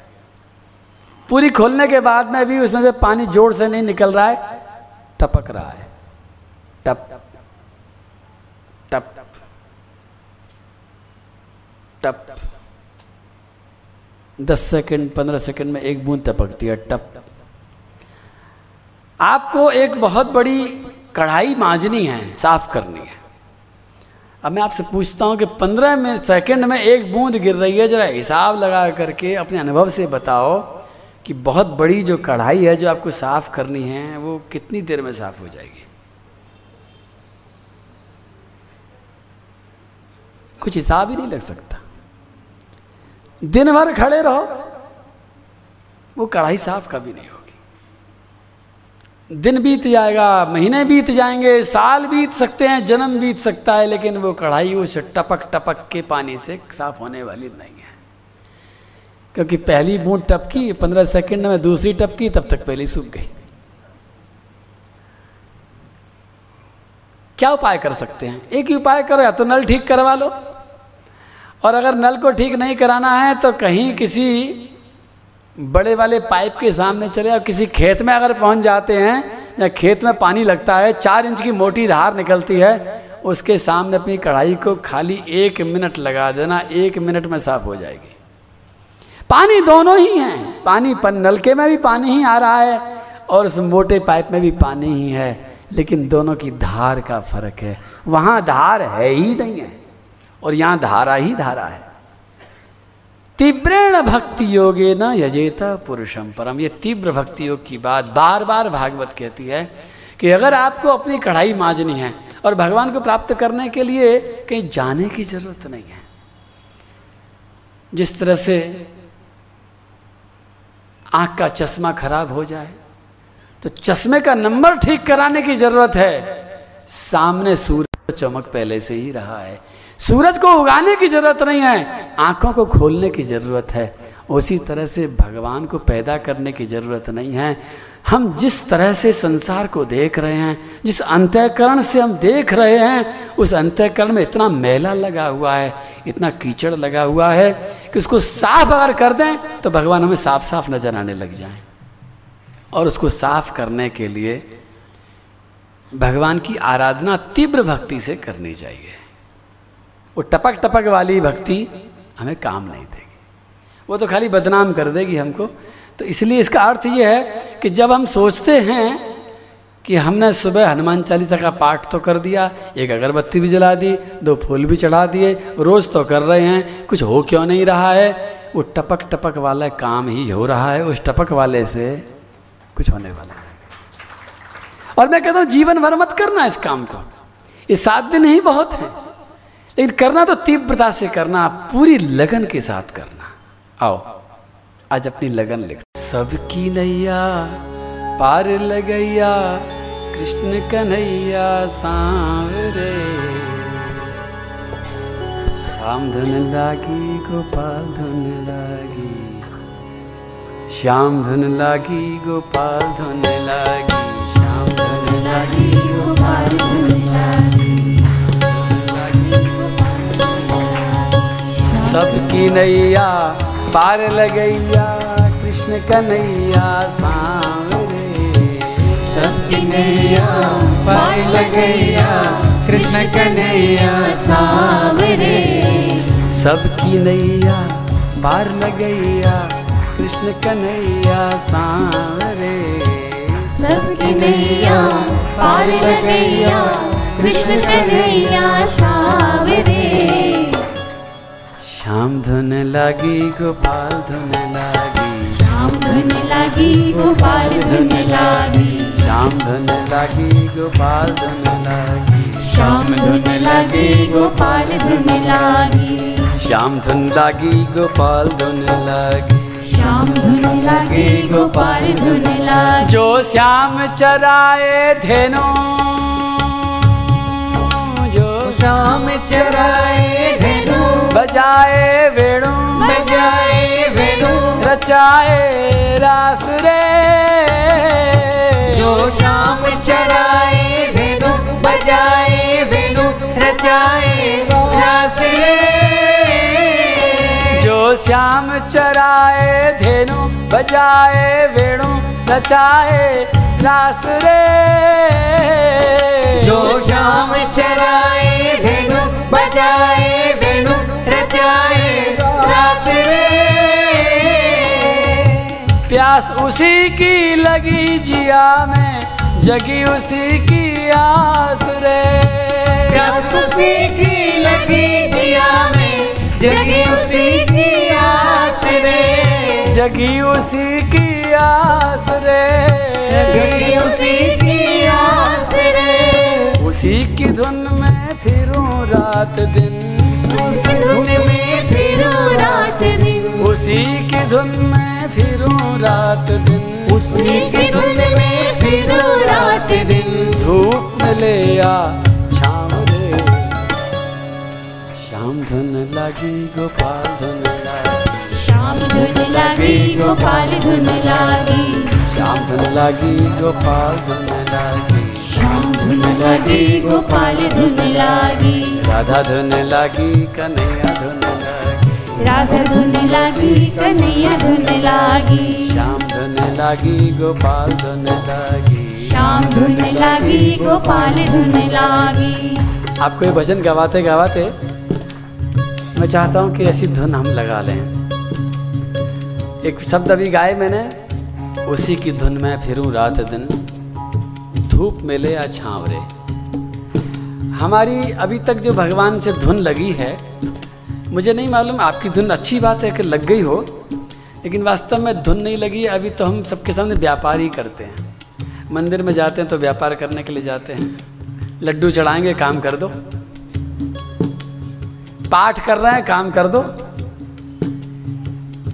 [SPEAKER 1] पूरी खोलने के बाद में भी उसमें से पानी ज़ोर से नहीं निकल रहा है, टपक रहा है। टप टप। टप दस सेकंड, पंद्रह सेकंड में एक बूंद टपकती है, टप आपको एक बहुत बड़ी कढ़ाई मांजनी है, साफ़ करनी है। अब मैं आपसे पूछता हूँ कि पंद्रह मिनट सेकंड में एक बूंद गिर रही है, जरा हिसाब लगा करके अपने अनुभव से बताओ कि बहुत बड़ी जो कढ़ाई है जो आपको साफ़ करनी है, वो कितनी देर में साफ़ हो जाएगी? कुछ हिसाब ही नहीं लग सकता। दिन भर खड़े रहो। वो कढ़ाई साफ़ कभी नहीं होगी। दिन बीत जाएगा, महीने बीत जाएँगे, साल बीत सकते हैं, जन्म बीत सकता है, लेकिन वो कढ़ाई उस टपक टपक के पानी से साफ़ होने वाली नहीं है। क्योंकि पहली बूंद टपकी, पंद्रह सेकंड में दूसरी टपकी, तब तक पहली सूख गई। क्या उपाय कर सकते हैं? एक ही उपाय करो, या तो नल ठीक करवा लो। और अगर नल को ठीक नहीं कराना है तो कहीं किसी बड़े वाले पाइप के सामने चले और किसी खेत में अगर पहुँच जाते हैं, या खेत में पानी लगता है, चार इंच की मोटी धार निकलती है, उसके सामने अपनी कढ़ाई को खाली एक मिनट लगा देना, एक मिनट में साफ़ हो जाएगी। पानी दोनों ही हैं। पानी पर नलके में भी पानी ही आ रहा है और उस मोटे पाइप में भी पानी ही है, लेकिन दोनों की धार का फ़र्क है। वहाँ धार है ही नहीं है। और यहाँ धारा ही धारा है। तीव्रेण भक्ति योगे न यजेता पुरुषम परम। ये तीव्र भक्ति योग की बात बार बार भागवत कहती है कि अगर आपको अपनी कढ़ाई मांजनी है और भगवान को प्राप्त करने के लिए कहीं जाने की ज़रूरत नहीं है। जिस तरह से आँख का चश्मा खराब हो जाए तो चश्मे का नंबर ठीक कराने की ज़रूरत है। सामने सूर्य चमक पहले से ही रहा है। सूरज को उगाने की ज़रूरत नहीं है, आँखों को खोलने की ज़रूरत है। उसी तरह से भगवान को पैदा करने की ज़रूरत नहीं है। हम जिस तरह से संसार को देख रहे हैं, जिस अंतःकरण से हम देख रहे हैं, उस अंतःकरण में इतना मेला लगा हुआ है, इतना कीचड़ लगा हुआ है कि उसको साफ़ अगर कर दें तो भगवान हमें साफ़ साफ़ नज़र आने लग जाए। और उसको साफ़ करने के लिए भगवान की आराधना तीव्र भक्ति से करनी चाहिए। वो टपक टपक वाली भक्ति हमें काम नहीं देगी। वो तो खाली बदनाम कर देगी हमको। तो इसलिए इसका अर्थ ये है कि जब हम सोचते हैं कि हमने सुबह हनुमान चालीसा का पाठ तो कर दिया, एक अगरबत्ती भी जला दी, दो फूल भी चढ़ा दिए, रोज़ तो कर रहे हैं, कुछ हो क्यों नहीं रहा है? वो टपक टपक वाला काम ही हो रहा है, उस टपक वाले से कुछ होने वाला है। और मैं कहता हूँ, जीवन भर मत करना इस काम को। ये सात दिन ही बहुत है। लेकिन करना तो तीव्रता से करना, पूरी लगन के साथ करना। आओ, आज अपनी लगन लिख। सबकी नैया, पार लगैया, कृष्ण कन्हैया सांवरे राम धुन लागी गोपाल धुन लागी। श्याम धुन लागी गोपाल धुन लागी। श्याम धुन लागी गोपाल धुन सबकी नैया पार लगैया कृष्ण कन्हैया सांवरे
[SPEAKER 2] सबकी नैया पार लगैया कृष्ण कन्हैया सावरे
[SPEAKER 1] सबकी नैया पार लगैया कृष्ण कन्हैया सांवरे
[SPEAKER 2] सबकी नैया पार लगैया कृष्ण कन्हैया सावरे
[SPEAKER 1] श्याम धुन लागी गोपाल धुन लागी।
[SPEAKER 2] श्याम धुन लागी गोपाल धुन लागी।
[SPEAKER 1] श्याम धुन लागी गोपाल धुन लागी।
[SPEAKER 2] श्याम धुन लागी गोपाल धुन लागी।
[SPEAKER 1] श्याम धुन लागी गोपाल धुन लागी।
[SPEAKER 2] श्याम धुन लागी गोपाल धुन लागी।
[SPEAKER 1] जो श्याम चराए धेनु जो
[SPEAKER 2] श्याम चराए
[SPEAKER 1] बजाए वेणु।
[SPEAKER 2] बजाए वेणु।
[SPEAKER 1] रचाए रास रे।
[SPEAKER 2] जो श्याम चराए धेनु बजाए वेणु रचाए रास रे।
[SPEAKER 1] जो श्याम चराए धेनु बजाए वेणु रचाए रास रे।
[SPEAKER 2] जो श्याम चराए धेनु बजाए वेणु रचाए रास रे।
[SPEAKER 1] प्यास उसी की लगी जिया में जगी उसी की आस रे।
[SPEAKER 2] प्यास उसी की लगी जिया में जगी उसी की आस रे।
[SPEAKER 1] जगी उसी की आस रे।
[SPEAKER 2] जगी उसी की आस रे।
[SPEAKER 1] उसी की धुन में फिरूं रात दिन।
[SPEAKER 2] उसी धुन में फिरूं रात दिन।
[SPEAKER 1] उसी की धुन में फिरूं रात दिन।
[SPEAKER 2] उसी की धुन में फिरूं रात दिन।
[SPEAKER 1] धूप मिले या शाम शाम धुन लागी गोपाल धुन लागी।
[SPEAKER 3] शाम धुन लागी गोपाल धुन लागी।
[SPEAKER 1] शाम धुन लगी गोपाल धुन लगी।
[SPEAKER 3] शाम धुन लागी गोपाल धुन लागी।
[SPEAKER 1] राधा धुन लागी कन्हैया धुन लागी।
[SPEAKER 3] राधा धुन लागी कन्हैया धुन लागी।
[SPEAKER 1] श्याम धुन लागी गोपाल धुन लागी।
[SPEAKER 3] शाम धुन लागी गोपाल धुन लागी।
[SPEAKER 1] आपको ये भजन गवाते गवाते मैं चाहता हूँ कि ऐसी धुन हम लगा लें। एक शब्द अभी गाए मैंने, उसी की धुन में फिरूं रात दिन। धूप मिले या छांवरे। हमारी अभी तक जो भगवान से धुन लगी है, मुझे नहीं मालूम आपकी धुन अच्छी बात है कि लग गई हो, लेकिन वास्तव में धुन नहीं लगी, अभी तो हम सबके सामने व्यापार ही करते हैं। मंदिर में जाते हैं तो व्यापार करने के लिए जाते हैं। लड्डू चढ़ाएँगे, काम कर दो। पाठ कर रहे हैं, काम कर दो।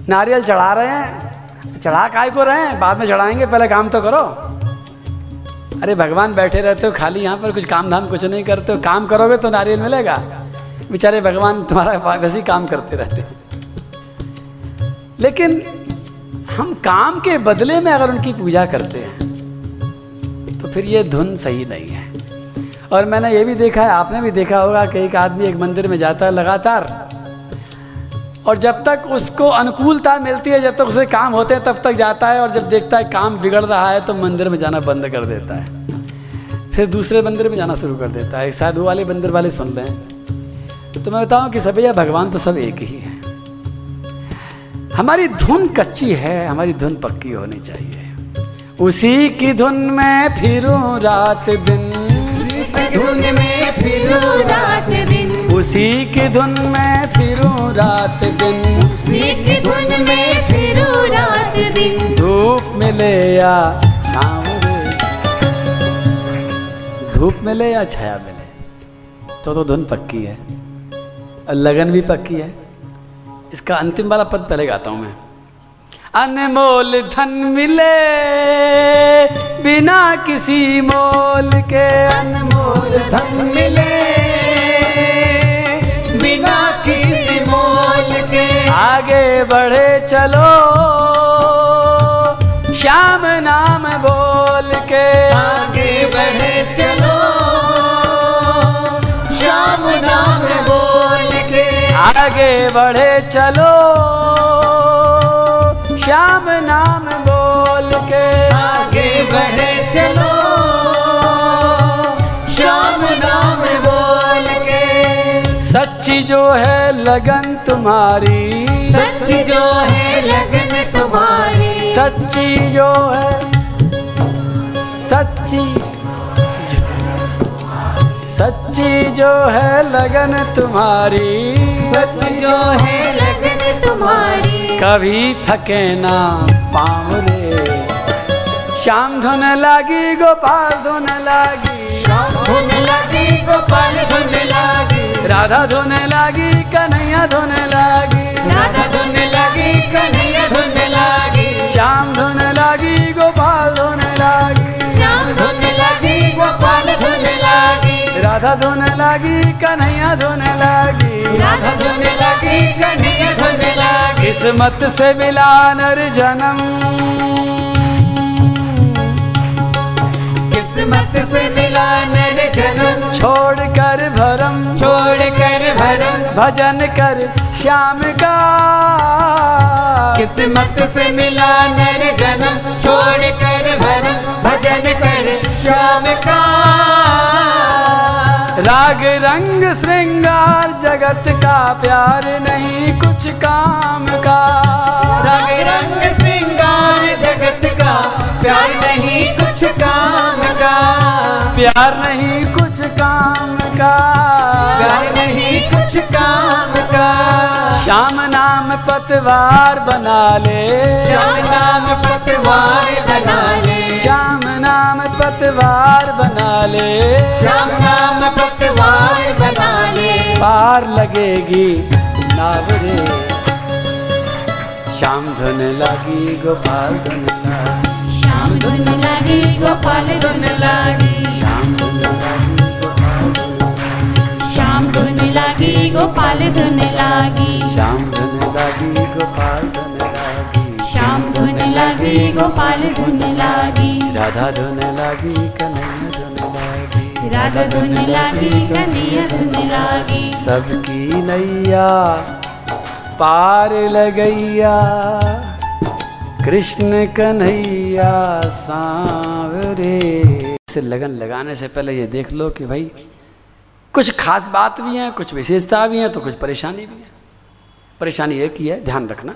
[SPEAKER 1] नारियल चढ़ा रहे हैं, चढ़ा काय को रहे हैं? बाद में चढ़ाएँगे, पहले काम तो करो। अरे भगवान बैठे रहते हो, खाली यहाँ पर कुछ काम धाम कुछ नहीं करते हो। काम करोगे तो नारियल मिलेगा। बेचारे भगवान तुम्हारा वैसे ही काम करते रहते हैं। लेकिन हम काम के बदले में अगर उनकी पूजा करते हैं तो फिर ये धुन सही नहीं है। और मैंने ये भी देखा है, आपने भी देखा होगा कि एक आदमी एक मंदिर में जाता है लगातार। और जब तक उसको अनुकूलता मिलती है, जब तक उसे काम होते हैं, तब तक जाता है और जब देखता है काम बिगड़ रहा है तो मंदिर में जाना बंद कर देता है। फिर दूसरे मंदिर में जाना शुरू कर देता है। वो वाले मंदिर वाले सुन लें तो मैं बताऊँ कि सब भैया भगवान तो सब एक ही है। हमारी धुन कच्ची है, हमारी धुन पक्की होनी चाहिए। उसी की धुन में फिरूं रात दिन।
[SPEAKER 2] धुन में फिरूं रात दिन।
[SPEAKER 1] उसी की धुन में फिरूं रात दिन।
[SPEAKER 2] उसी की धुन में फिरूं रात दिन।
[SPEAKER 1] धूप मिले या छाँव धूप मिले या छाया मिले तो तो धुन पक्की है। और लगन भी पक्की है। इसका अंतिम वाला पद पहले गाता हूँ मैं। अनमोल धन मिले बिना किसी मोल के। अनमोल
[SPEAKER 2] धन मिले बिना किसी मोल के।
[SPEAKER 1] आगे बढ़े चलो श्याम नाम बोल के।
[SPEAKER 2] आगे बढ़े चलो श्याम नाम बोल के।
[SPEAKER 1] आगे बढ़े चलो
[SPEAKER 2] बढ़े चलो। श्याम नाम बोल के।
[SPEAKER 1] सच्ची जो है लगन तुम्हारी।
[SPEAKER 2] सच्ची जो है लगन तुम्हारी।
[SPEAKER 1] सच्ची जो है सच्ची सच्ची जो है लगन तुम्हारी।
[SPEAKER 2] सच जो है लगन तुम्हारी।
[SPEAKER 1] कभी थके ना पाँव रे श्याम धुन लागी गोपाल धुन लागी।
[SPEAKER 2] श्याम धुन लगी गोपाल धुन लगी।
[SPEAKER 1] राधा धुन लागी कन्हैया धुन लागी।
[SPEAKER 2] राधा धुन लगी कन्हैया धुन लगी।
[SPEAKER 1] श्याम धुन लागी गोपाल धुन लागी।
[SPEAKER 2] श्याम धुन लगी गोपाल धुन लगी।
[SPEAKER 1] राधा धुन लागी कन्हैया धुन लागी।
[SPEAKER 2] राधा धुन लगी कन्हैया धुन लगी।
[SPEAKER 1] किस्मत से मिला नर जन्म।
[SPEAKER 2] किस्मत से मिला नर जन्म।
[SPEAKER 1] छोड़ कर भरम।
[SPEAKER 2] छोड़ कर भरम।
[SPEAKER 1] भजन कर श्याम का।
[SPEAKER 2] किस्मत से मिला नर जन्म। छोड़ कर भरम। भजन कर श्याम का।
[SPEAKER 1] राग रंग श्रृंगार जगत का प्यार नहीं कुछ काम का।
[SPEAKER 2] राग रंग प्यार नहीं कुछ काम का।
[SPEAKER 1] प्यार नहीं कुछ काम का।
[SPEAKER 2] प्यार नहीं कुछ काम का।
[SPEAKER 1] श्याम नाम पतवार बना ले।
[SPEAKER 2] श्याम नाम पतवार बना ले।
[SPEAKER 1] श्याम नाम पतवार बना ले।
[SPEAKER 2] श्याम नाम पतवार बना ले।
[SPEAKER 1] पार लगेगी नाव रे श्याम धुन लगी गोपाल धुन लगी।
[SPEAKER 3] धुन लागी गोपाल धुन लागी
[SPEAKER 1] धुन लगी गोपाल धुन
[SPEAKER 3] लागी धुन लागी
[SPEAKER 1] गोपाल धुन
[SPEAKER 3] धुन लागी गोपाल धुन लागी
[SPEAKER 1] राधा धुन लगी कन्हैया धुन लगी
[SPEAKER 3] राधा धुन लागी कन्हैया धुन लागी
[SPEAKER 1] सबकी नैया पार लगैया। कृष्ण कन्हैया सांवरे। से लगन लगाने से पहले ये देख लो कि भाई, कुछ खास बात भी है, कुछ विशेषता भी है तो कुछ परेशानी भी है। परेशानी एक ही है, ध्यान रखना।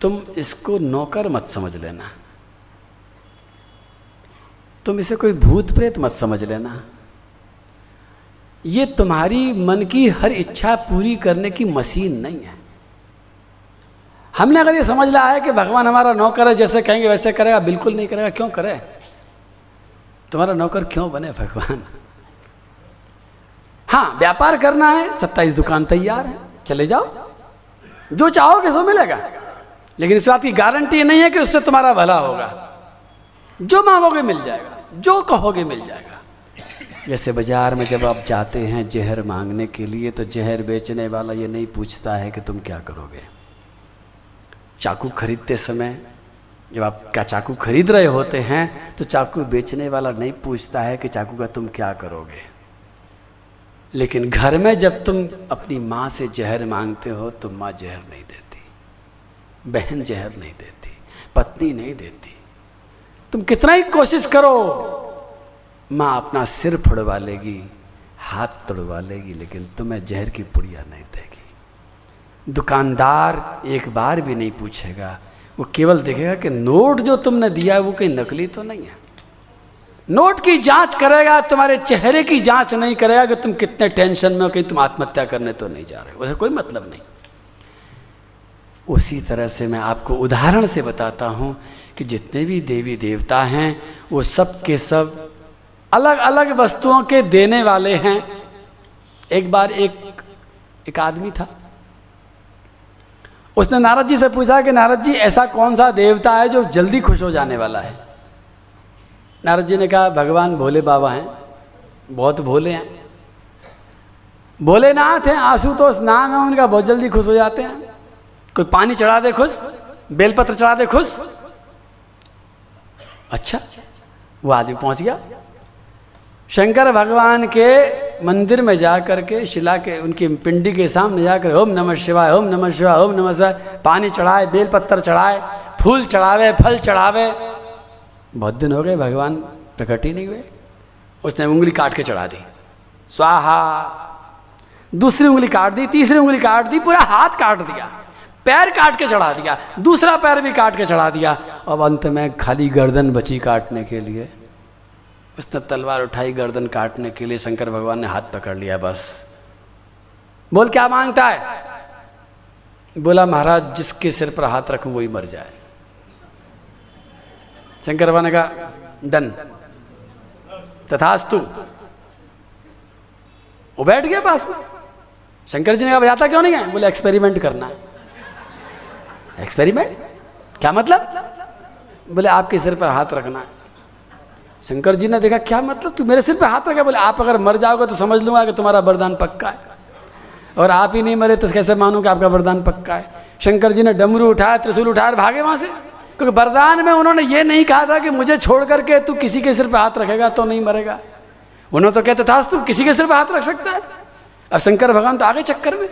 [SPEAKER 1] तुम इसको नौकर मत समझ लेना। तुम इसे कोई भूत प्रेत मत समझ लेना। ये तुम्हारी मन की हर इच्छा पूरी करने की मशीन नहीं है। हमने अगर ये समझ लिया है कि भगवान हमारा नौकर है, जैसे कहेंगे वैसे करेगा, बिल्कुल नहीं करेगा, क्यों करे? तुम्हारा नौकर क्यों बने भगवान? हाँ व्यापार करना है, सत्ताईस दुकान तैयार है, चले जाओ। जो चाहोगे सो मिलेगा। लेकिन इस बात की गारंटी नहीं है कि उससे तुम्हारा भला होगा। जो मांगोगे मिल जाएगा, जो कहोगे मिल जाएगा। जैसे बाज़ार में जब आप जाते हैं जहर मांगने के लिए तो जहर बेचने वाला ये नहीं पूछता है कि तुम क्या करोगे। चाकू खरीदते समय जब आप क्या चाकू खरीद रहे होते हैं तो चाकू बेचने वाला नहीं पूछता है कि चाकू का तुम क्या करोगे। लेकिन घर में जब तुम अपनी माँ से जहर मांगते हो तो माँ जहर नहीं देती, बहन जहर नहीं देती, पत्नी नहीं देती। तुम कितना ही कोशिश करो, माँ अपना सिर फुड़वा लेगी, हाथ तोड़वा लेगी, लेकिन तुम्हें जहर की पुड़िया नहीं देगी। दुकानदार एक बार भी नहीं पूछेगा। वो केवल देखेगा कि नोट जो तुमने दिया है वो कहीं नकली तो नहीं है। नोट की जाँच करेगा, तुम्हारे चेहरे की जाँच नहीं करेगा कि तुम कितने टेंशन में हो, कहीं तुम आत्महत्या करने तो नहीं जा रहे हो। कोई मतलब नहीं। उसी तरह से मैं आपको उदाहरण से बताता हूँ कि जितने भी देवी देवता हैं, वो सब के सब अलग अलग वस्तुओं के देने वाले हैं। एक बार एक एक आदमी था। उसने नारद जी से पूछा कि नारद जी ऐसा कौन सा देवता है जो जल्दी खुश हो जाने वाला है? नारद जी ने कहा, भगवान भोले बाबा हैं, बहुत भोले हैं। भोलेनाथ हैं आँसू आशुतोष नाम है, उनका बहुत जल्दी खुश हो जाते हैं। कोई पानी चढ़ा दे खुश? बेलपत्र चढ़ा दे खुश? अच्छा वो आदमी पहुँच गया। शंकर भगवान के मंदिर में जा कर के, शिला के, उनकी पिंडी के सामने जाकर ओम नमः शिवाय, ओम नमः शिवाय, ओम नमः शिवाय, पानी चढ़ाए बेलपत्तर चढ़ाए, फूल चढ़ावे, फल चढ़ावे। बहुत दिन हो गए, भगवान प्रकट ही नहीं हुए। उसने उंगली काट के चढ़ा दी। स्वाहा। दूसरी उंगली काट दी, तीसरी उंगली काट दी, पूरा हाथ काट दिया। पैर काट के चढ़ा दिया, दूसरा पैर भी काट के चढ़ा दिया। अब अंत में खाली गर्दन बची काटने के लिए। उसने तलवार उठाई, गर्दन काटने के लिए शंकर भगवान ने हाथ पकड़ लिया, बस। बोल, क्या माँगता है? बोला, महाराज, जिसके सिर पर हाथ रखूँ, वही मर जाए। शंकर भगवान ने कहा, डन। तथास्तु। वो बैठ गया पास में। शंकर जी ने कहा बजाता क्यों नहीं है बोले, एक्सपेरिमेंट करना है। एक्सपेरिमेंट? क्या मतलब? बोले, आपके सिर पर हाथ रखना है। शंकर जी ने देखा, क्या मतलब? तू मेरे सिर पे हाथ रखा? बोले, आप अगर मर जाओगे तो समझ लूँगा कि तुम्हारा वरदान पक्का है। और आप ही नहीं मरे तो कैसे मानूं कि आपका वरदान पक्का है? शंकर जी ने डमरू उठाया, त्रिशूल उठाया भागे वहाँ से। क्योंकि वरदान में उन्होंने ये नहीं कहा था कि मुझे छोड़ करके तू किसी के सिर पर हाथ रखेगा तो नहीं मरेगा। उन्होंने तो कहते था तू किसी के सिर पर हाथ रख सकता है? अब शंकर भगवान तो आगे चक्कर में।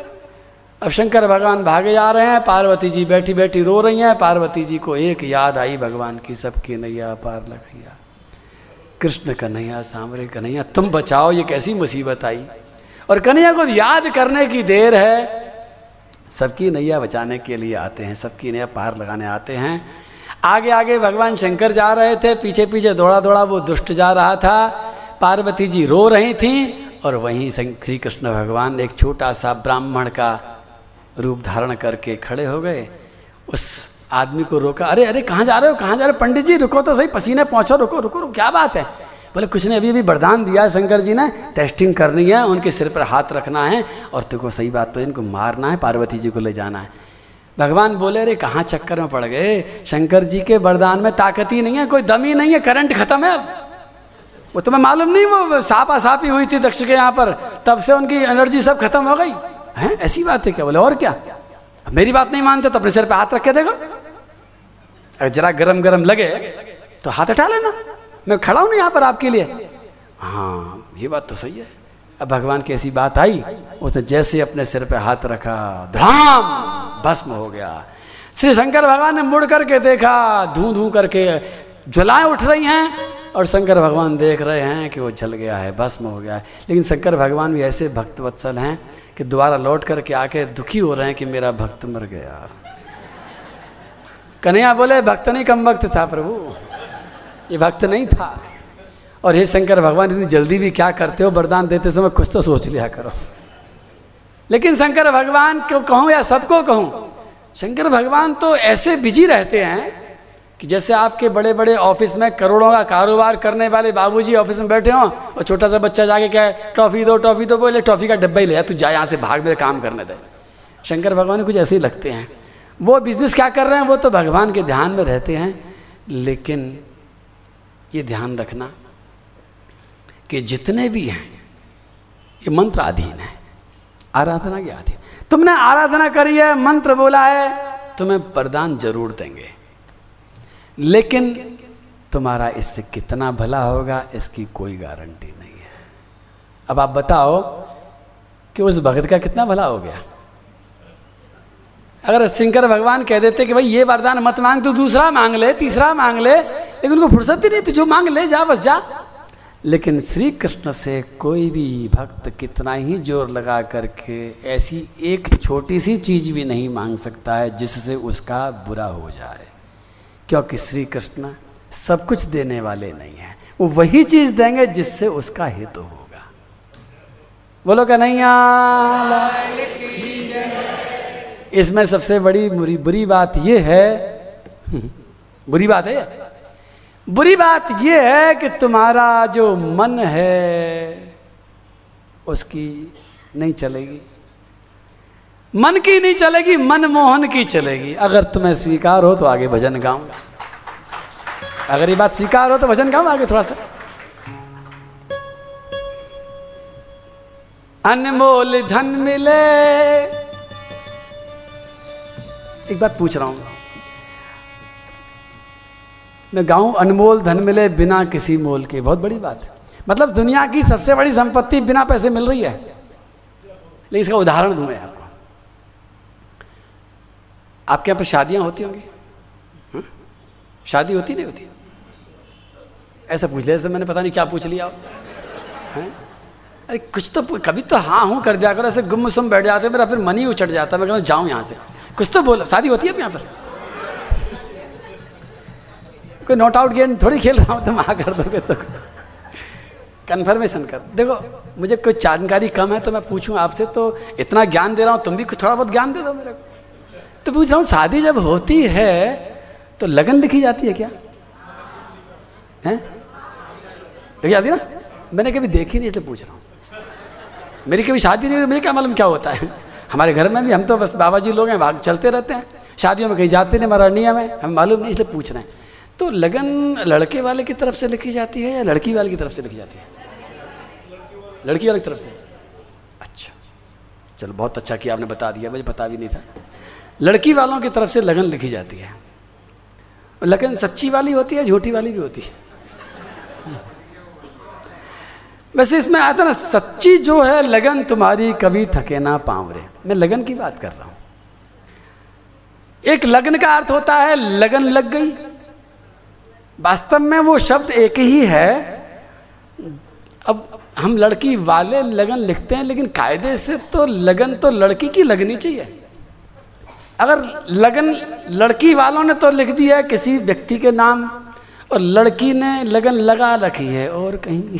[SPEAKER 1] अब शंकर भगवान भागे जा रहे हैं, पार्वती जी बैठी बैठी रो रही हैं। पार्वती जी को एक याद आई, भगवान की सबकी नैया पार लगैया कृष्ण कन्हैया, सांवरे कन्हैया, तुम बचाओ, ये कैसी मुसीबत आई? और कन्हैया को याद करने की देर है। सबकी नैया बचाने के लिए आते हैं, सबकी नैया पार लगाने आते हैं। आगे आगे भगवान शंकर जा रहे थे, पीछे पीछे दौड़ा दौड़ा, वो दुष्ट जा रहा था। पार्वती जी रो रही थी और वहीं श्री कृष्ण भगवान एक छोटा सा ब्राह्मण का रूप धारण करके खड़े हो गए। उस आदमी को रोका। अरे अरे, कहाँ जा रहे हो? कहाँ जा रहे हो? पंडित जी, रुको तो सही, पसीने पहुँचो, रुको रुको रुको, क्या बात है? बोले, कुछ ने अभी अभी वरदान दिया है शंकर जी ने, टेस्टिंग करनी है, उनके सिर पर हाथ रखना है, और तुमको सही बात तो इनको मारना है, पार्वती जी को ले जाना है। भगवान बोले, अरे, कहाँ चक्कर में पड़ गए? शंकर जी के वरदान में ताकत ही नहीं है, कोई दम ही नहीं है, करंट खत्म है अब। वो तुम्हें मालूम नहीं, वो सापा सापी हुई थी दक्ष के यहाँ पर, तब से उनकी एनर्जी सब खत्म हो गई। है? ऐसी बात है क्या? बोले, और क्या? मेरी बात नहीं मानते तो अपने सिर पर हाथ रख के देखो। अगर जरा गरम गरम लगे तो हाथ हटा लेना। मैं खड़ा हूँ यहाँ पर आपके लिए। हाँ ये बात तो सही है। अब भगवान की ऐसी बात आई, उसने जैसे अपने सिर पे हाथ रखा धाम भस्म हो गया। श्री शंकर भगवान ने मुड़ करके देखा धू धू करके ज्वलाएँ उठ रही हैं, और शंकर भगवान देख रहे हैं कि वो जल गया है, भस्म हो गया है। लेकिन शंकर भगवान भी ऐसे भक्त वत्सल हैं कि दोबारा लौट करके आके दुखी हो रहे हैं कि मेरा भक्त मर गया। कन्हैया बोले, भक्त नहीं, कम भक्त था प्रभु। ये भक्त नहीं था। और हे शंकर, भगवान, इतनी जल्दी भी क्या करते हो? वरदान देते समय कुछ तो सोच लिया करो। लेकिन शंकर, भगवान को कहूँ या सबको कहूँ, शंकर, भगवान तो ऐसे बिज़ी रहते हैं कि जैसे आपके बड़े बड़े ऑफ़िस में करोड़ों का कारोबार करने वाले बाबूजी ऑफ़िस में बैठे हों और छोटा सा बच्चा जाके क्या है टॉफ़ी दो टॉफ़ी दो, बोले टॉफ़ी का डब्बा ही ले तू जा यहाँ से भाग मेरे काम करने दे। शंकर, भगवान, कुछ ऐसे ही लगते हैं। वो बिज़नेस क्या कर रहे हैं? वो तो भगवान के ध्यान में रहते हैं, लेकिन ये ध्यान रखना कि जितने भी हैं, ये मंत्र अधीन है, आराधना के अधीन। तुमने आराधना करी है, मंत्र बोला है, तुम्हें प्रदान ज़रूर देंगे। लेकिन तुम्हारा इससे कितना भला होगा, इसकी कोई गारंटी नहीं है। अब आप बताओ कि उस भगत का कितना भला हो गया? अगर शंकर भगवान कह देते कि भाई ये वरदान मत मांग, तू दूसरा मांग ले, तीसरा मांग ले, लेकिन उनको फुर्सत ही नहीं तो जो मांग ले, जा, बस जा। लेकिन श्री कृष्ण से कोई भी भक्त कितना ही ज़ोर लगा करके ऐसी एक छोटी सी चीज़ भी नहीं मांग सकता है जिससे उसका बुरा हो जाए। क्योंकि श्री कृष्ण सब कुछ देने वाले नहीं हैं। वो वही चीज़ देंगे जिससे उसका हित होगा। बोलो कन्हैया इसमें सबसे बड़ी बुरी बुरी बात यह है, बुरी बात है बुरी बात यह है कि तुम्हारा जो मन है, उसकी नहीं चलेगी। मन की नहीं चलेगी, मन मोहन की चलेगी। अगर तुम्हें स्वीकार हो तो आगे भजन गाऊँगा। अगर ये बात स्वीकार हो तो भजन गाऊं आगे थोड़ा सा। अनमोल धन मिले एक बात पूछ रहा हूँ। मैं गाऊं, अनमोल धन मिले बिना किसी मोल के। बहुत बड़ी बात है। मतलब दुनिया की सबसे बड़ी संपत्ति बिना पैसे मिल रही है। लेकिन इसका उदाहरण दूँ मैं आपको। आपके यहाँ पर शादियाँ होती होंगी? हाँ? शादी होती नहीं होती? ऐसा पूछ लिया मैंने पता नहीं क्या पूछ लिया। अरे कुछ तो कभी तो हाँ हूँ कर दिया करो, ऐसे गुम सुम बैठ जाते मेरा फिर मन ही उचट जाता मैं कहूँ, जाऊँ यहाँ से। कुछ तो बोलो, शादी होती है अब यहाँ पर? कोई नोट आउट गेम थोड़ी खेल रहा हूँ, तुम हाँ कर दोगे तो। कन्फर्मेशन कर। देखो, मुझे कोई जानकारी कम है तो मैं पूछूँ आपसे तो इतना ज्ञान दे रहा हूँ, तुम भी कुछ थोड़ा बहुत ज्ञान दे दो मेरे को। तो पूछ रहा हूँ, शादी जब होती है तो लगन लिखी जाती है क्या? है? लिखी जाती है ना? मैंने कभी देखी नहीं, इसलिए पूछ रहा हूँ। मेरी कभी शादी नहीं हुई, मुझे क्या मालूम क्या होता है? हमारे घर में भी हम तो बस बाबा जी लोग हैं भाग चलते रहते हैं। शादियों में कहीं जाते नहीं, हमारा नियम है हमें मालूम नहीं, इसलिए पूछ रहे हैं। तो लगन लड़के वाले की तरफ़ से लिखी जाती है या लड़की वाले की तरफ़ से लिखी जाती है? लड़की वाले की तरफ़ से। अच्छा चलो, बहुत अच्छा किया आपने बता दिया, मुझे पता भी नहीं था। लड़की वालों की तरफ़ से लगन लिखी जाती है। लगन सच्ची वाली होती है झूठी वाली भी होती है? वैसे इसमें आता ना, सच्ची जो है, लगन तुम्हारी कभी थके ना पावरे। मैं लगन की बात कर रहा हूँ। एक लगन का अर्थ होता है, लगन लग गई। वास्तव में वो शब्द एक ही है। अब हम लड़की वाले लगन लिखते हैं, लेकिन कायदे से तो लगन तो लड़की की लगनी चाहिए। अगर लगन लड़की वालों ने तो लिख दिया है, किसी व्यक्ति के नाम, और लड़की ने लगन लगा रखी है, और कहीं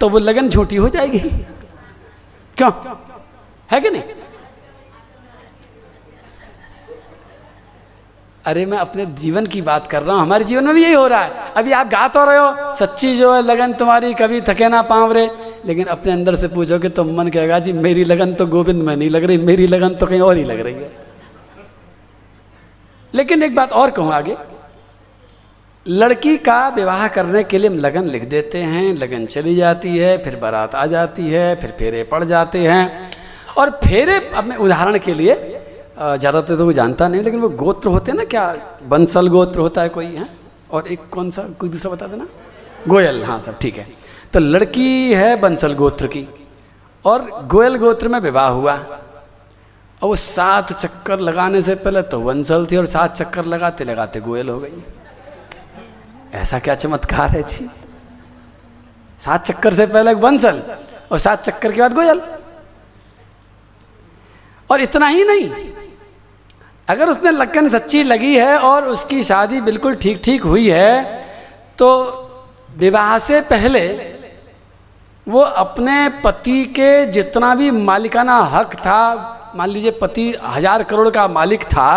[SPEAKER 1] तो वो लगन झूठी हो जाएगी। क्यों? है कि नहीं? अरे, मैं अपने जीवन की बात कर रहा हूँ। हमारे जीवन में भी यही हो रहा है। अभी आप गा तो रहे हो, सच्ची जो है लगन तुम्हारी, कभी थके ना पाँव रे लेकिन अपने अंदर से पूछोगे तो मन कहेगा, जी, मेरी लगन तो गोविंद में नहीं लग रही, मेरी लगन तो कहीं और ही लग रही है। लेकिन एक बात और कहूँ आगे। लड़की का विवाह करने के लिए हम लगन लिख देते हैं। लगन चली जाती है, फिर बारात आ जाती है, फिर फेरे पड़ जाते हैं। और फेरे, अब मैं उदाहरण के लिए ज़्यादातर तो वो जानता नहीं, लेकिन वो गोत्र होते हैं ना, क्या बंसल गोत्र होता है कोई, है? और एक कौन सा, कोई दूसरा बता देना? गोयल हाँ सब, ठीक है। तो लड़की है बंसल गोत्र की, और गोयल गोत्र में विवाह हुआ। और वो सात चक्कर लगाने से पहले तो बंसल थी, और सात चक्कर लगाते लगाते गोयल हो गई। ऐसा क्या चमत्कार है, जी? सात चक्कर से पहले बंसल, और सात चक्कर के बाद गोयल। और इतना ही नहीं। अगर उसने लगन सच्ची लगी है और उसकी शादी बिल्कुल ठीक ठीक हुई है तो विवाह से पहले वो अपने पति के जितना भी मालिकाना हक था, मान लीजिए पति हज़ार करोड़ का मालिक था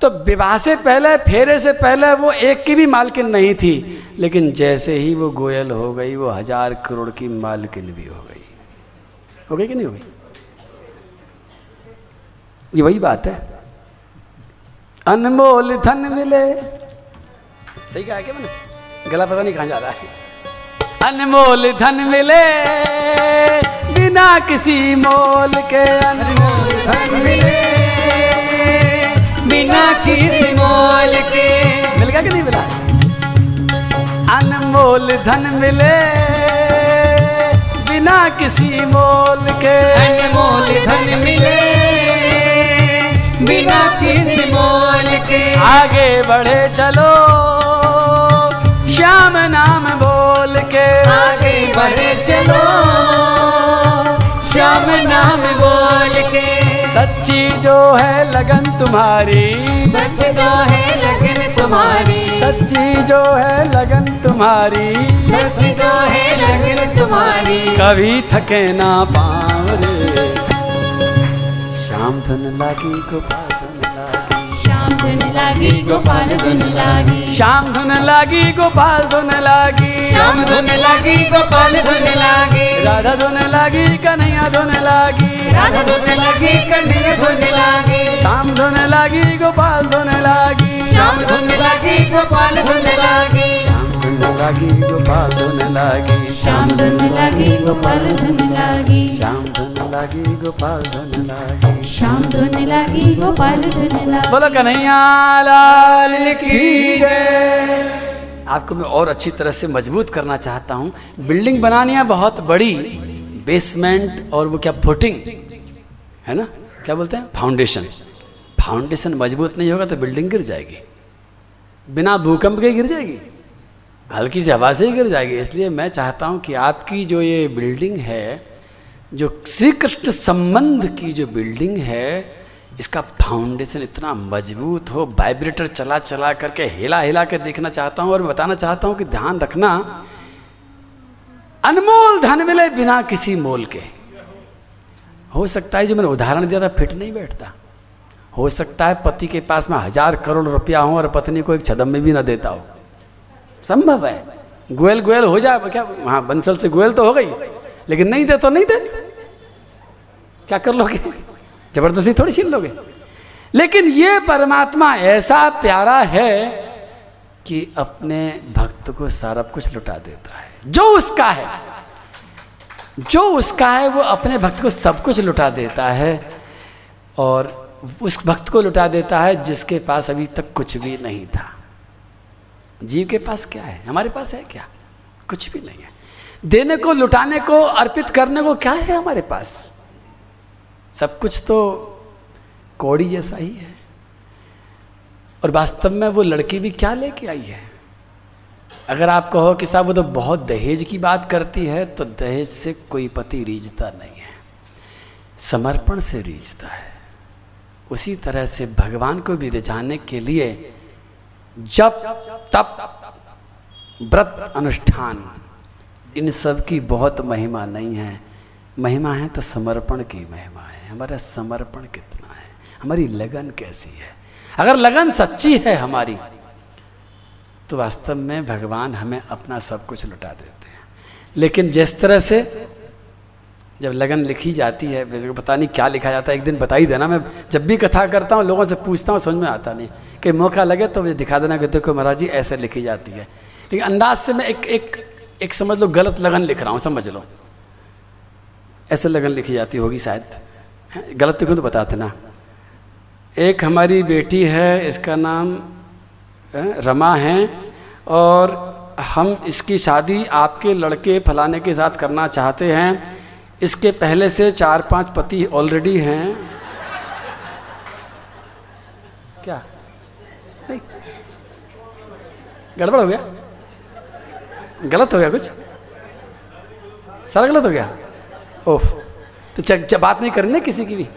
[SPEAKER 1] तो विवाह से पहले, फेरे से पहले वो एक की भी मालकिन नहीं थी। लेकिन जैसे ही वो गोयल हो गई, वो हज़ार करोड़ की मालकिन भी हो गई। हो गई कि नहीं हो गई? ये वही बात है। अनमोल धन मिले। सही कहा क्या मैंने? गला पता नहीं कहाँ जा रहा है। अनमोल धन मिले बिना किसी मोल के। अनमोल
[SPEAKER 2] धन मिले बिना किसी मोल के।
[SPEAKER 1] मिल गया कि नहीं मिला? अनमोल धन मिले बिना किसी मोल के।
[SPEAKER 2] अनमोल धन मिले बिना किसी मोल के।
[SPEAKER 1] आगे बढ़े चलो। श्याम नाम बोल के।
[SPEAKER 2] आगे बढ़े चलो। श्याम नाम बोल के।
[SPEAKER 1] सच्ची जो है लगन तुम्हारी।
[SPEAKER 2] सच तो है लगन तुम्हारी।
[SPEAKER 1] सच्ची जो है लगन तुम्हारी।
[SPEAKER 2] सच तो है लगन तुम्हारी।
[SPEAKER 1] कभी थके ना रे शाम धन लागी गोपाल धन लागी।
[SPEAKER 3] श्याम धुन लागी गोपाल धुन लागी।
[SPEAKER 1] श्याम धुन लागी गोपाल धुन लागी।
[SPEAKER 2] श्याम धुन लागी गोपाल धुन लागी।
[SPEAKER 1] राधा धुन लागी कन्हैया धुन लागी।
[SPEAKER 2] राधा धुन लागी कन्हैया धुन लागी।
[SPEAKER 1] श्याम धुन लागी गोपाल धुन लागी।
[SPEAKER 2] श्याम धन लागी गोपाल धुन लागी।
[SPEAKER 1] श्याम धुन लागी गोपाल धुन लागी
[SPEAKER 3] श्याम धुन लागी गोपाल धुन लागी
[SPEAKER 1] श्याम धुन लागी गोपाल धुन लागी
[SPEAKER 3] श्याम धुन लागी गोपाल धुन लागी
[SPEAKER 1] बोलो कन्हैया लाल की जय। आपको मैं और अच्छी तरह से मज़बूत करना चाहता हूँ। बिल्डिंग बनानी है बहुत बड़ी। बेसमेंट और वो क्या फुटिंग? है ना? क्या बोलते हैं? फाउंडेशन। फाउंडेशन मज़बूत नहीं होगा तो बिल्डिंग गिर जाएगी। बिना भूकंप के गिर जाएगी। हल्की सी हवा से ही गिर जाएगी। इसलिए मैं चाहता हूँ कि आपकी जो ये बिल्डिंग है, जो श्री कृष्ण संबंध की जो बिल्डिंग है, इसका फाउंडेशन इतना मज़बूत हो वाइब्रेटर चला चला करके, हिला हिला के देखना चाहता हूँ और बताना चाहता हूँ कि ध्यान रखना, अनमोल धन मिले बिना किसी मोल के। हो सकता है जो मैंने उदाहरण दिया था, फिट नहीं बैठता। हो सकता है पति के पास में हज़ार करोड़ रुपया हो और पत्नी को एक छदम में भी ना देता हो। संभव है। गोयल गोयल हो जाए क्या हाँ बंसल से गोयल तो हो गई, लेकिन नहीं दे तो नहीं दे। क्या कर लोगे? ज़बरदस्ती थोड़ी छीन लोगे? लेकिन ये परमात्मा ऐसा प्यारा है कि अपने भक्त को सारा कुछ लुटा देता है। जो उसका है, जो उसका है, वो अपने भक्त को सब कुछ लुटा देता है और उस भक्त को लुटा देता है जिसके पास अभी तक कुछ भी नहीं था। जीव के पास क्या है? हमारे पास है क्या? कुछ भी नहीं है। देने को, लुटाने को, अर्पित करने को क्या है हमारे पास? सब कुछ तो कौड़ी जैसा ही है। और वास्तव में वो लड़की भी क्या लेके आई है? अगर आप कहो कि साहब वो तो बहुत दहेज की बात करती है तो दहेज से कोई पति रीझता नहीं है। समर्पण से रीझता है। उसी तरह से भगवान को भी रिझाने के लिए जब तप व्रत अनुष्ठान। इन सब की बहुत महिमा नहीं है। महिमा है तो समर्पण की महिमा है। हमारा समर्पण कितना है? हमारी लगन कैसी है? अगर लगन सच्ची है हमारी तो वास्तव में भगवान हमें अपना सब कुछ लुटा देते हैं। लेकिन जिस तरह से जब लगन लिखी जाती है वैसे पता नहीं क्या लिखा जाता है, एक दिन बता ही देना। मैं जब भी कथा करता हूँ, लोगों से पूछता हूँ, समझ में आता नहीं कि मौका लगे तो मुझे दिखा देना कि देखो महाराज जी, ऐसे लिखी जाती है। लेकिन अंदाज से मैं एक एक एक समझ लो, गलत लगन लिख रहा हूँ, समझ लो। ऐसे लगन लिखी जाती होगी शायद। गलत लिखूँ तो बता देना। एक हमारी बेटी है, इसका नाम रमा है, और हम इसकी शादी आपके लड़के फलाने के साथ करना चाहते हैं। इसके पहले से चार पाँच पति ऑलरेडी हैं। क्या? नहीं। गड़बड़ हो गया? गलत हो गया कुछ? सारा गलत हो गया? ओह तो बात नहीं करनी किसी की भी।